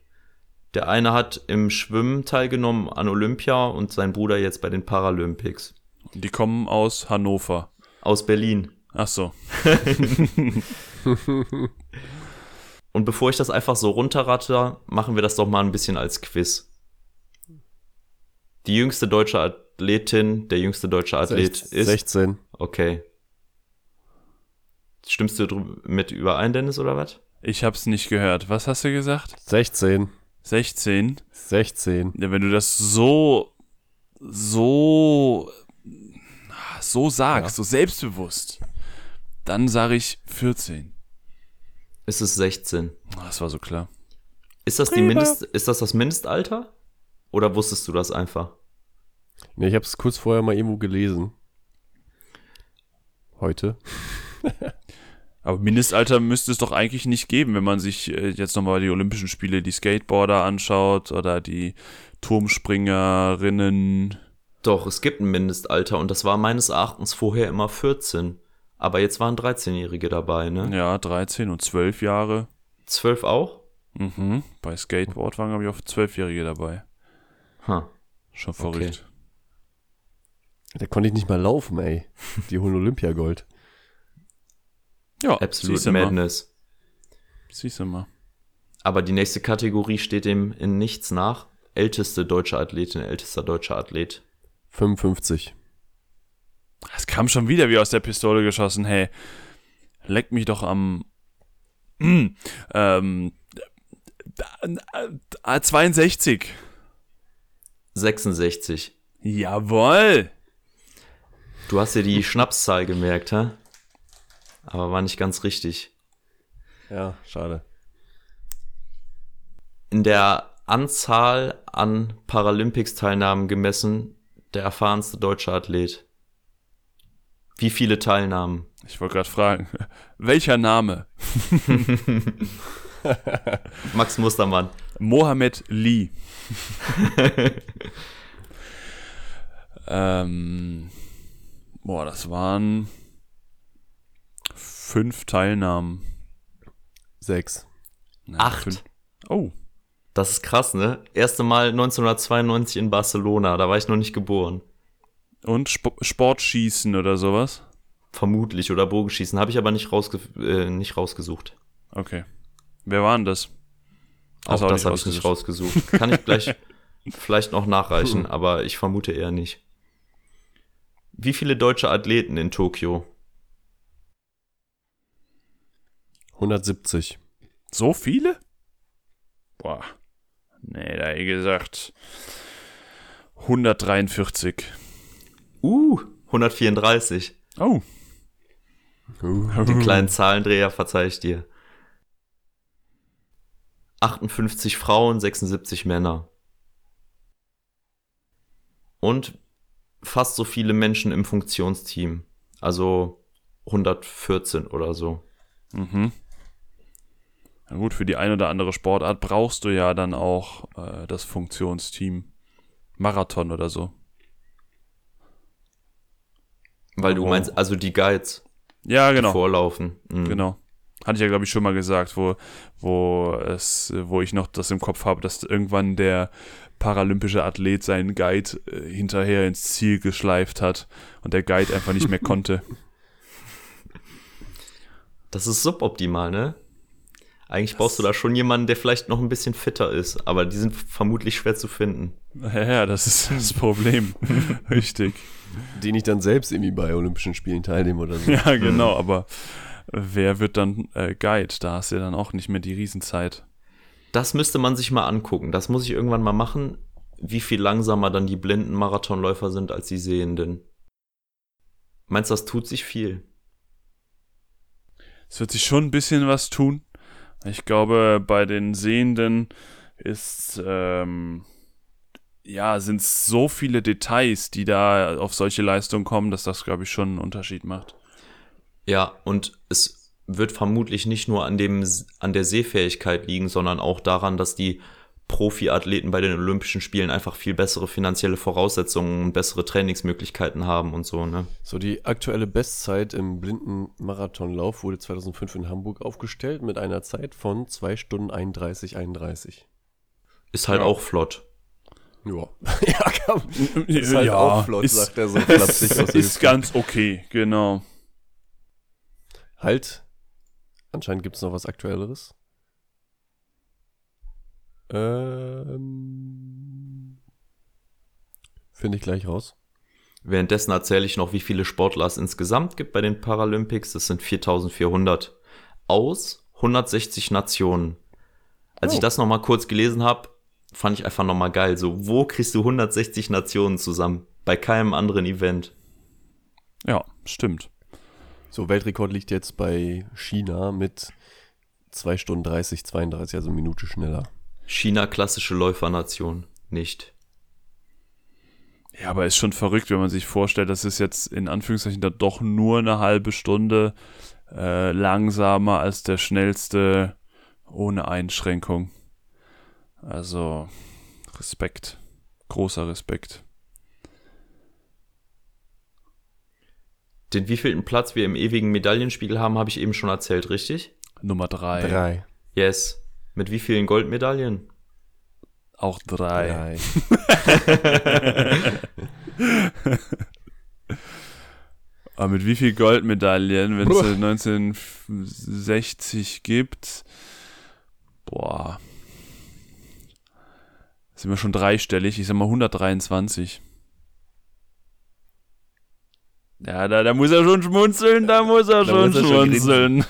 Der eine hat im Schwimmen teilgenommen an Olympia und sein Bruder jetzt bei den Paralympics. Die kommen aus Hannover. Aus Berlin. Ach so. *laughs* *laughs* Und bevor ich das einfach so runterratter, machen wir das doch mal ein bisschen als Quiz. Die jüngste deutsche Athletin, der jüngste deutsche Athlet Sech- ist. 16. Okay. Stimmst du mit überein, Dennis, oder was? Ich hab's nicht gehört. Was hast du gesagt? 16. 16? 16. Ja, wenn du das so, so, so sagst, so selbstbewusst, dann sage ich 14. Ist es 16? Ah, Das war so klar. Ist das, die Mindest, ist das das Mindestalter? Oder wusstest du das einfach? Nee, ich habe es kurz vorher mal irgendwo gelesen. Heute. *laughs* Aber Mindestalter müsste es doch eigentlich nicht geben, wenn man sich äh, jetzt nochmal die Olympischen Spiele, die Skateboarder anschaut oder die Turmspringerinnen. Doch, es gibt ein Mindestalter und das war meines Erachtens vorher immer 14. Aber jetzt waren 13-Jährige dabei, ne? Ja, 13 und 12 Jahre. 12 auch? Mhm. Bei Skateboard waren, glaube ich, auch 12-Jährige dabei. Ha. Schon verrückt. Da konnte ich nicht mal laufen, ey. Die holen Olympiagold. Ja, Absolute siehst du mal. Madness. Siehst du mal. Aber die nächste Kategorie steht dem in nichts nach. Älteste deutsche Athletin, ältester deutscher Athlet. 55. Es kam schon wieder wie aus der Pistole geschossen. Hey, leck mich doch am. Mm, ähm, äh, 62. 66. Jawohl. Du hast dir die Schnapszahl gemerkt, hä? Aber war nicht ganz richtig. Ja, schade. In der Anzahl an Paralympics-Teilnahmen gemessen der erfahrenste deutsche Athlet. Wie viele Teilnahmen? Ich wollte gerade fragen, *laughs* welcher Name? *laughs* *laughs* Max Mustermann. Mohammed Lee. ähm, boah, das waren fünf Teilnahmen. Sechs. Nein, Acht. fünf- Oh, Das ist krass, ne? Erste Mal 1992 in Barcelona, da war ich noch nicht geboren. Und Sp Sportschießen oder sowas? Vermutlich oder Bogenschießen, habe ich aber nicht, rausge äh, nicht rausgesucht. Okay. Wer waren das? Auch Hast du das habe ich nicht rausgesucht. Kann ich gleich *laughs* vielleicht noch nachreichen, aber ich vermute eher nicht. Wie viele deutsche Athleten in Tokio? 170. So viele? Boah. Nee, da hätte ich gesagt 143. Uh, 134. Oh. Den kleinen Zahlendreher verzeih ich dir. 58 Frauen, 76 Männer. Und fast so viele Menschen im Funktionsteam. Also 114 oder so. Mhm. Na gut, für die ein oder andere Sportart brauchst du ja dann auch äh, das Funktionsteam. Marathon oder so. Weil du Aber- meinst, also die Guides Ja, die genau. vorlaufen. Mhm. Genau. Hatte ich ja, glaube ich, schon mal gesagt, wo, wo es, wo ich noch das im Kopf habe, dass irgendwann der paralympische Athlet seinen Guide äh, hinterher ins Ziel geschleift hat und der Guide einfach nicht mehr *laughs* konnte. Das ist suboptimal, ne? Eigentlich brauchst du da schon jemanden, der vielleicht noch ein bisschen fitter ist, aber die sind vermutlich schwer zu finden. Ja, ja, das ist *laughs* das Problem. *laughs* Richtig. Die nicht dann selbst irgendwie bei Olympischen Spielen teilnehmen oder so. Ja, genau, aber wer wird dann äh, Guide? Da hast du ja dann auch nicht mehr die Riesenzeit. Das müsste man sich mal angucken. Das muss ich irgendwann mal machen, wie viel langsamer dann die blinden Marathonläufer sind als die Sehenden. Meinst du, das tut sich viel? Es wird sich schon ein bisschen was tun. Ich glaube, bei den Sehenden ist, ähm, ja, sind so viele Details, die da auf solche Leistungen kommen, dass das, glaube ich, schon einen Unterschied macht. Ja, und es wird vermutlich nicht nur an dem an der Sehfähigkeit liegen, sondern auch daran, dass die Profiathleten bei den Olympischen Spielen einfach viel bessere finanzielle Voraussetzungen und bessere Trainingsmöglichkeiten haben und so, ne? So, die aktuelle Bestzeit im blinden Marathonlauf wurde 2005 in Hamburg aufgestellt mit einer Zeit von 2 Stunden 31, 31. Ist halt Ja. auch flott. Ja, *laughs* ja komm. Ist halt auch flott, ist, sagt er so flapsig *laughs* ist Hüfte. ganz okay, genau. Halt. Anscheinend gibt es noch was Aktuelleres. Ähm. Finde ich gleich raus. Währenddessen erzähle ich noch, wie viele Sportler es insgesamt gibt bei den Paralympics. Das sind 4400 aus 160 Nationen. Als Oh. ich das nochmal kurz gelesen habe, fand ich einfach nochmal geil. So, wo kriegst du 160 Nationen zusammen? Bei keinem anderen Event. Ja, stimmt. So, Weltrekord liegt jetzt bei China mit 2 Stunden 30, 32, also eine Minute schneller. China klassische Läufernation. Nicht. Ja, aber ist schon verrückt, wenn man sich vorstellt, dass es jetzt in Anführungszeichen dann doch nur eine halbe Stunde äh, langsamer als der schnellste ohne Einschränkung. Also Respekt, großer Respekt. Den wievielten Platz wir im ewigen Medaillenspiegel haben, habe ich eben schon erzählt, richtig? Nummer drei, Drei. Yes. Mit wie vielen Goldmedaillen? auch drei. *laughs* Aber mit wie viel Goldmedaillen, wenn es Boah. 1960 gibt? Boah. Sind wir schon dreistellig? Ich sag mal 123. Ja, da, da muss er schon schmunzeln, da muss er Da schon muss er schon schmunzeln.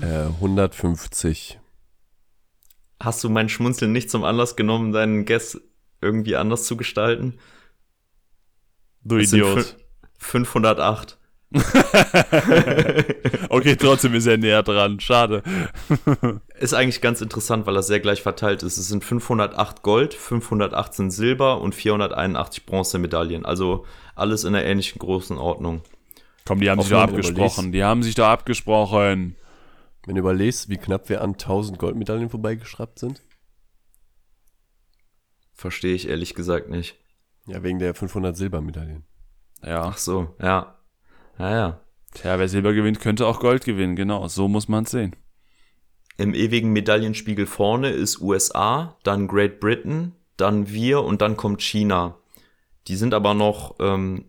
Äh, 150. Hast du mein Schmunzeln nicht zum Anlass genommen, deinen Guess irgendwie anders zu gestalten? du sind Idiot. fün- 508. *laughs* okay, trotzdem ist er näher dran. Schade. *laughs* Ist eigentlich ganz interessant, weil das sehr gleich verteilt ist. Es sind 508 Gold, 518 Silber und 481 Bronzemedaillen. Also alles in einer ähnlichen großen Ordnung. Komm, die haben Auf sich doch abgesprochen. Die haben sich doch abgesprochen. Wenn du überlegst, wie knapp wir an 1000 Goldmedaillen vorbeigeschraubt sind. Verstehe ich ehrlich gesagt nicht. Ja, wegen der 500 Silbermedaillen. Ja. Ach so, ja. Ja, ja. Tja, wer Silber gewinnt, könnte auch Gold gewinnen. Genau, so muss man es sehen. Im ewigen Medaillenspiegel vorne ist USA, dann Great Britain, dann wir und dann kommt China. Die sind aber noch ähm,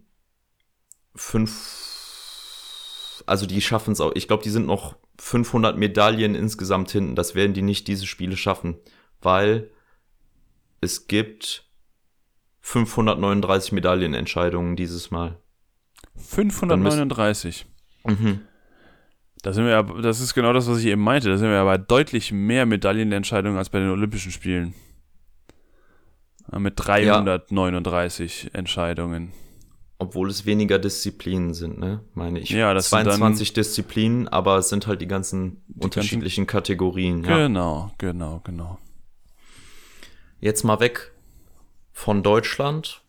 fünf, also die schaffen es auch. Ich glaube, die sind noch 500 Medaillen insgesamt hinten. Das werden die nicht diese Spiele schaffen, weil es gibt 539 Medaillenentscheidungen dieses Mal. 539. Mhm. Da sind wir ja, das ist genau das, was ich eben meinte. Da sind wir ja bei deutlich mehr Medaillenentscheidungen als bei den Olympischen Spielen. Ja, Mit 339 Entscheidungen. Obwohl es weniger Disziplinen sind, ne? Meine ich. Ja, das sind dann- 22 Disziplinen, aber es sind halt die ganzen unterschiedlichen Kategorien. Ja. Genau, genau, genau. Jetzt mal weg von Deutschland.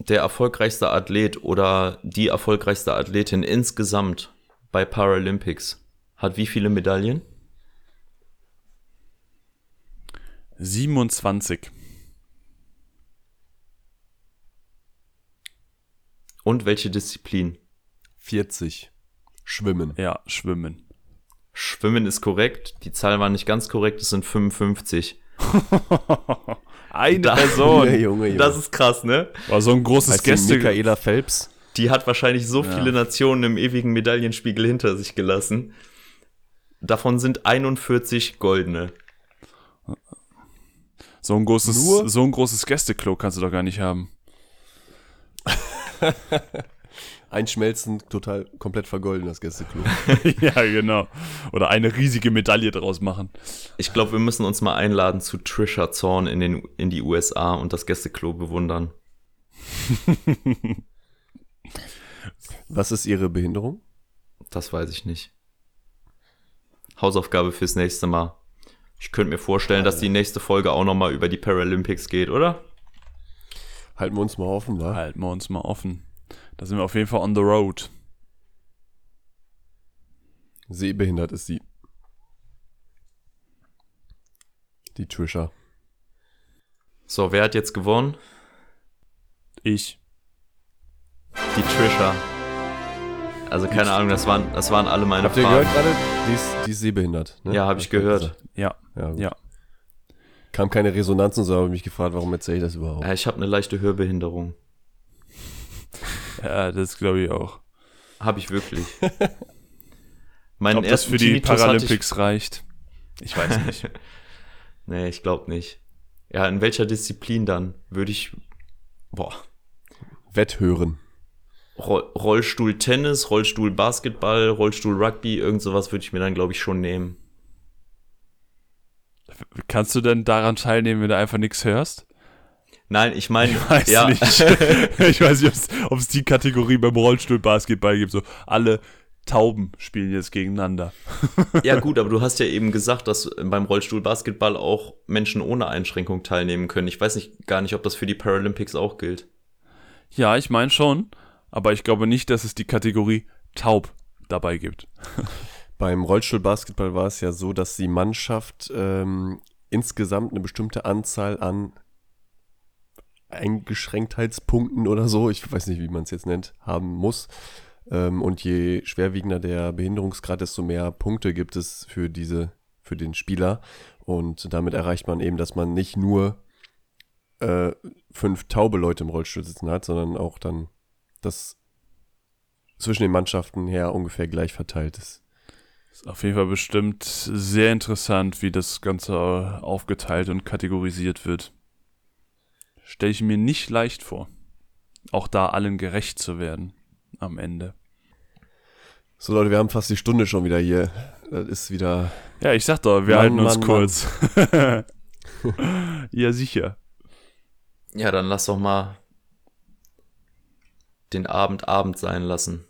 Der erfolgreichste Athlet oder die erfolgreichste Athletin insgesamt bei Paralympics hat wie viele Medaillen? 27. Und welche Disziplin? 40. Schwimmen. Ja, Schwimmen. Schwimmen ist korrekt. Die Zahl war nicht ganz korrekt. Es sind 55. *laughs* Eine Da- Person. Junge, Junge, Junge. Das ist krass, ne? War so ein großes heißt Gäste. Michaela Phelps. Die hat wahrscheinlich so Ja. viele Nationen im ewigen Medaillenspiegel hinter sich gelassen. Davon sind 41 goldene. So ein großes, Nur- so ein großes Gästeklo kannst du doch gar nicht haben. *laughs* *laughs* Einschmelzen, total komplett vergolden, das Gästeklo. *laughs* ja, genau. Oder eine riesige Medaille draus machen. Ich glaube, wir müssen uns mal einladen zu Trisha Zorn in, den, in die USA und das Gästeklo bewundern. *laughs* Was ist ihre Behinderung? Das weiß ich nicht. Hausaufgabe fürs nächste Mal. Ich könnte mir vorstellen, dass die nächste Folge auch nochmal über die Paralympics geht, oder? Halten wir uns mal offen, wa? Halten wir uns mal offen. Da sind wir auf jeden Fall on the road. Sehbehindert ist sie. Die Trisha. So, wer hat jetzt gewonnen? Ich. Die Trisha. Also keine Ahnung, das waren, das waren alle meine Habt ihr Fragen. gehört gerade? Die ist, die ist sehbehindert. Ne? Ja, hab ich gehört. Ja, Ja, gut. ja. Kam keine Resonanz und so, habe ich mich gefragt, warum erzähle ich das überhaupt? Ja, ich habe eine leichte Hörbehinderung. Ja, das glaube ich auch. Habe ich wirklich. *laughs* Meinen Ob das für die Tinnitus Paralympics reicht? Ich weiß nicht. Ich, *laughs* nee, ich glaube nicht. Ja, in welcher Disziplin dann? Würde ich. Boah. Wetthören. Roll Rollstuhl Tennis, Rollstuhl Basketball, Rollstuhl Rugby, irgend sowas würde ich mir dann, glaube ich, schon nehmen. Kannst du denn daran teilnehmen, wenn du einfach nichts hörst? Nein, ich meine, Ich weiß ja, nicht. *laughs* ich weiß nicht, ob es die Kategorie beim Rollstuhl-Basketball gibt. So, alle Tauben spielen jetzt gegeneinander. ja gut, aber du hast ja eben gesagt, dass beim Rollstuhl Basketball auch Menschen ohne Einschränkung teilnehmen können. Ich weiß nicht gar nicht, ob das für die Paralympics auch gilt. Ja, ich meine schon. Aber ich glaube nicht, dass es die Kategorie taub dabei gibt. Beim Rollstuhlbasketball war es ja so, dass die Mannschaft ähm, insgesamt eine bestimmte Anzahl an Eingeschränktheitspunkten oder so, ich weiß nicht, wie man es jetzt nennt, haben muss. Ähm, und je schwerwiegender der Behinderungsgrad, desto mehr Punkte gibt es für diese, für den Spieler. Und damit erreicht man eben, dass man nicht nur äh, fünf taube Leute im Rollstuhl sitzen hat, sondern auch dann das zwischen den Mannschaften her ungefähr gleich verteilt ist. Ist auf jeden Fall bestimmt sehr interessant, wie das Ganze aufgeteilt und kategorisiert wird. Stelle ich mir nicht leicht vor. Auch da allen gerecht zu werden am Ende. So Leute, wir haben fast die Stunde schon wieder hier. Das ist wieder. Ja, ich sag doch, wir Mann, halten uns Mann, kurz. *laughs* ja, sicher. Ja, dann lass doch mal den Abend Abend sein lassen.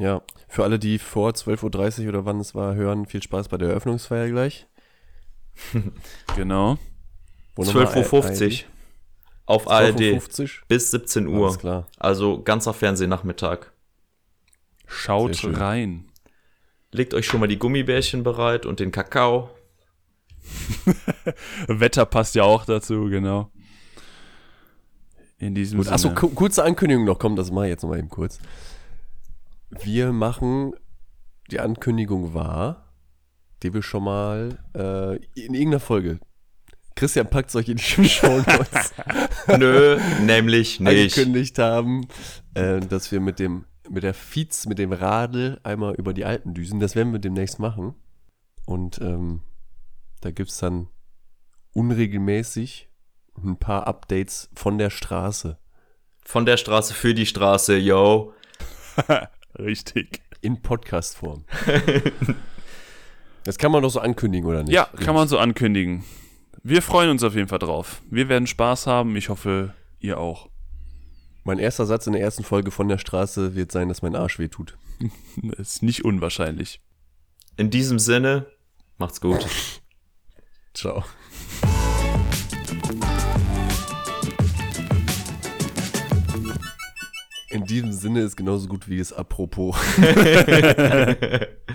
Ja, für alle, die vor 12.30 Uhr oder wann es war, hören, viel Spaß bei der Eröffnungsfeier gleich. *laughs* Genau. Wo nochmal 12.50 Uhr auf ARD 12.50 Uhr? bis 17 Uhr. Alles klar. Also ganzer Fernsehnachmittag. Schaut rein. Legt euch schon mal die Gummibärchen bereit und den Kakao. *laughs* Wetter passt ja auch dazu, genau. In diesem Gut, Sinne. achso, ku- kurze Ankündigung noch, komm, das mache ich jetzt noch mal eben kurz. Wir machen, die Ankündigung war, die wir schon mal äh, in irgendeiner Folge, Christian packt euch in die *laughs* Show Notes *laughs* Nö, nämlich nicht. angekündigt haben, äh, dass wir mit dem, mit der Fiets, mit dem Radl einmal über die Alpen düsen. Das werden wir demnächst machen. Und ähm, da gibt es dann unregelmäßig ein paar Updates von der Straße. Von der Straße für die Straße, yo. *laughs* Richtig. In Podcast-Form. das kann man doch so ankündigen, oder nicht? Ja, kann man so ankündigen. Wir freuen uns auf jeden Fall drauf. Wir werden Spaß haben. Ich hoffe, ihr auch. Mein erster Satz in der ersten Folge von der Straße wird sein, dass mein Arsch weh tut. *laughs* Ist nicht unwahrscheinlich. In diesem Sinne, macht's gut. Ciao. In diesem Sinne ist genauso gut wie das Apropos. *laughs* *laughs*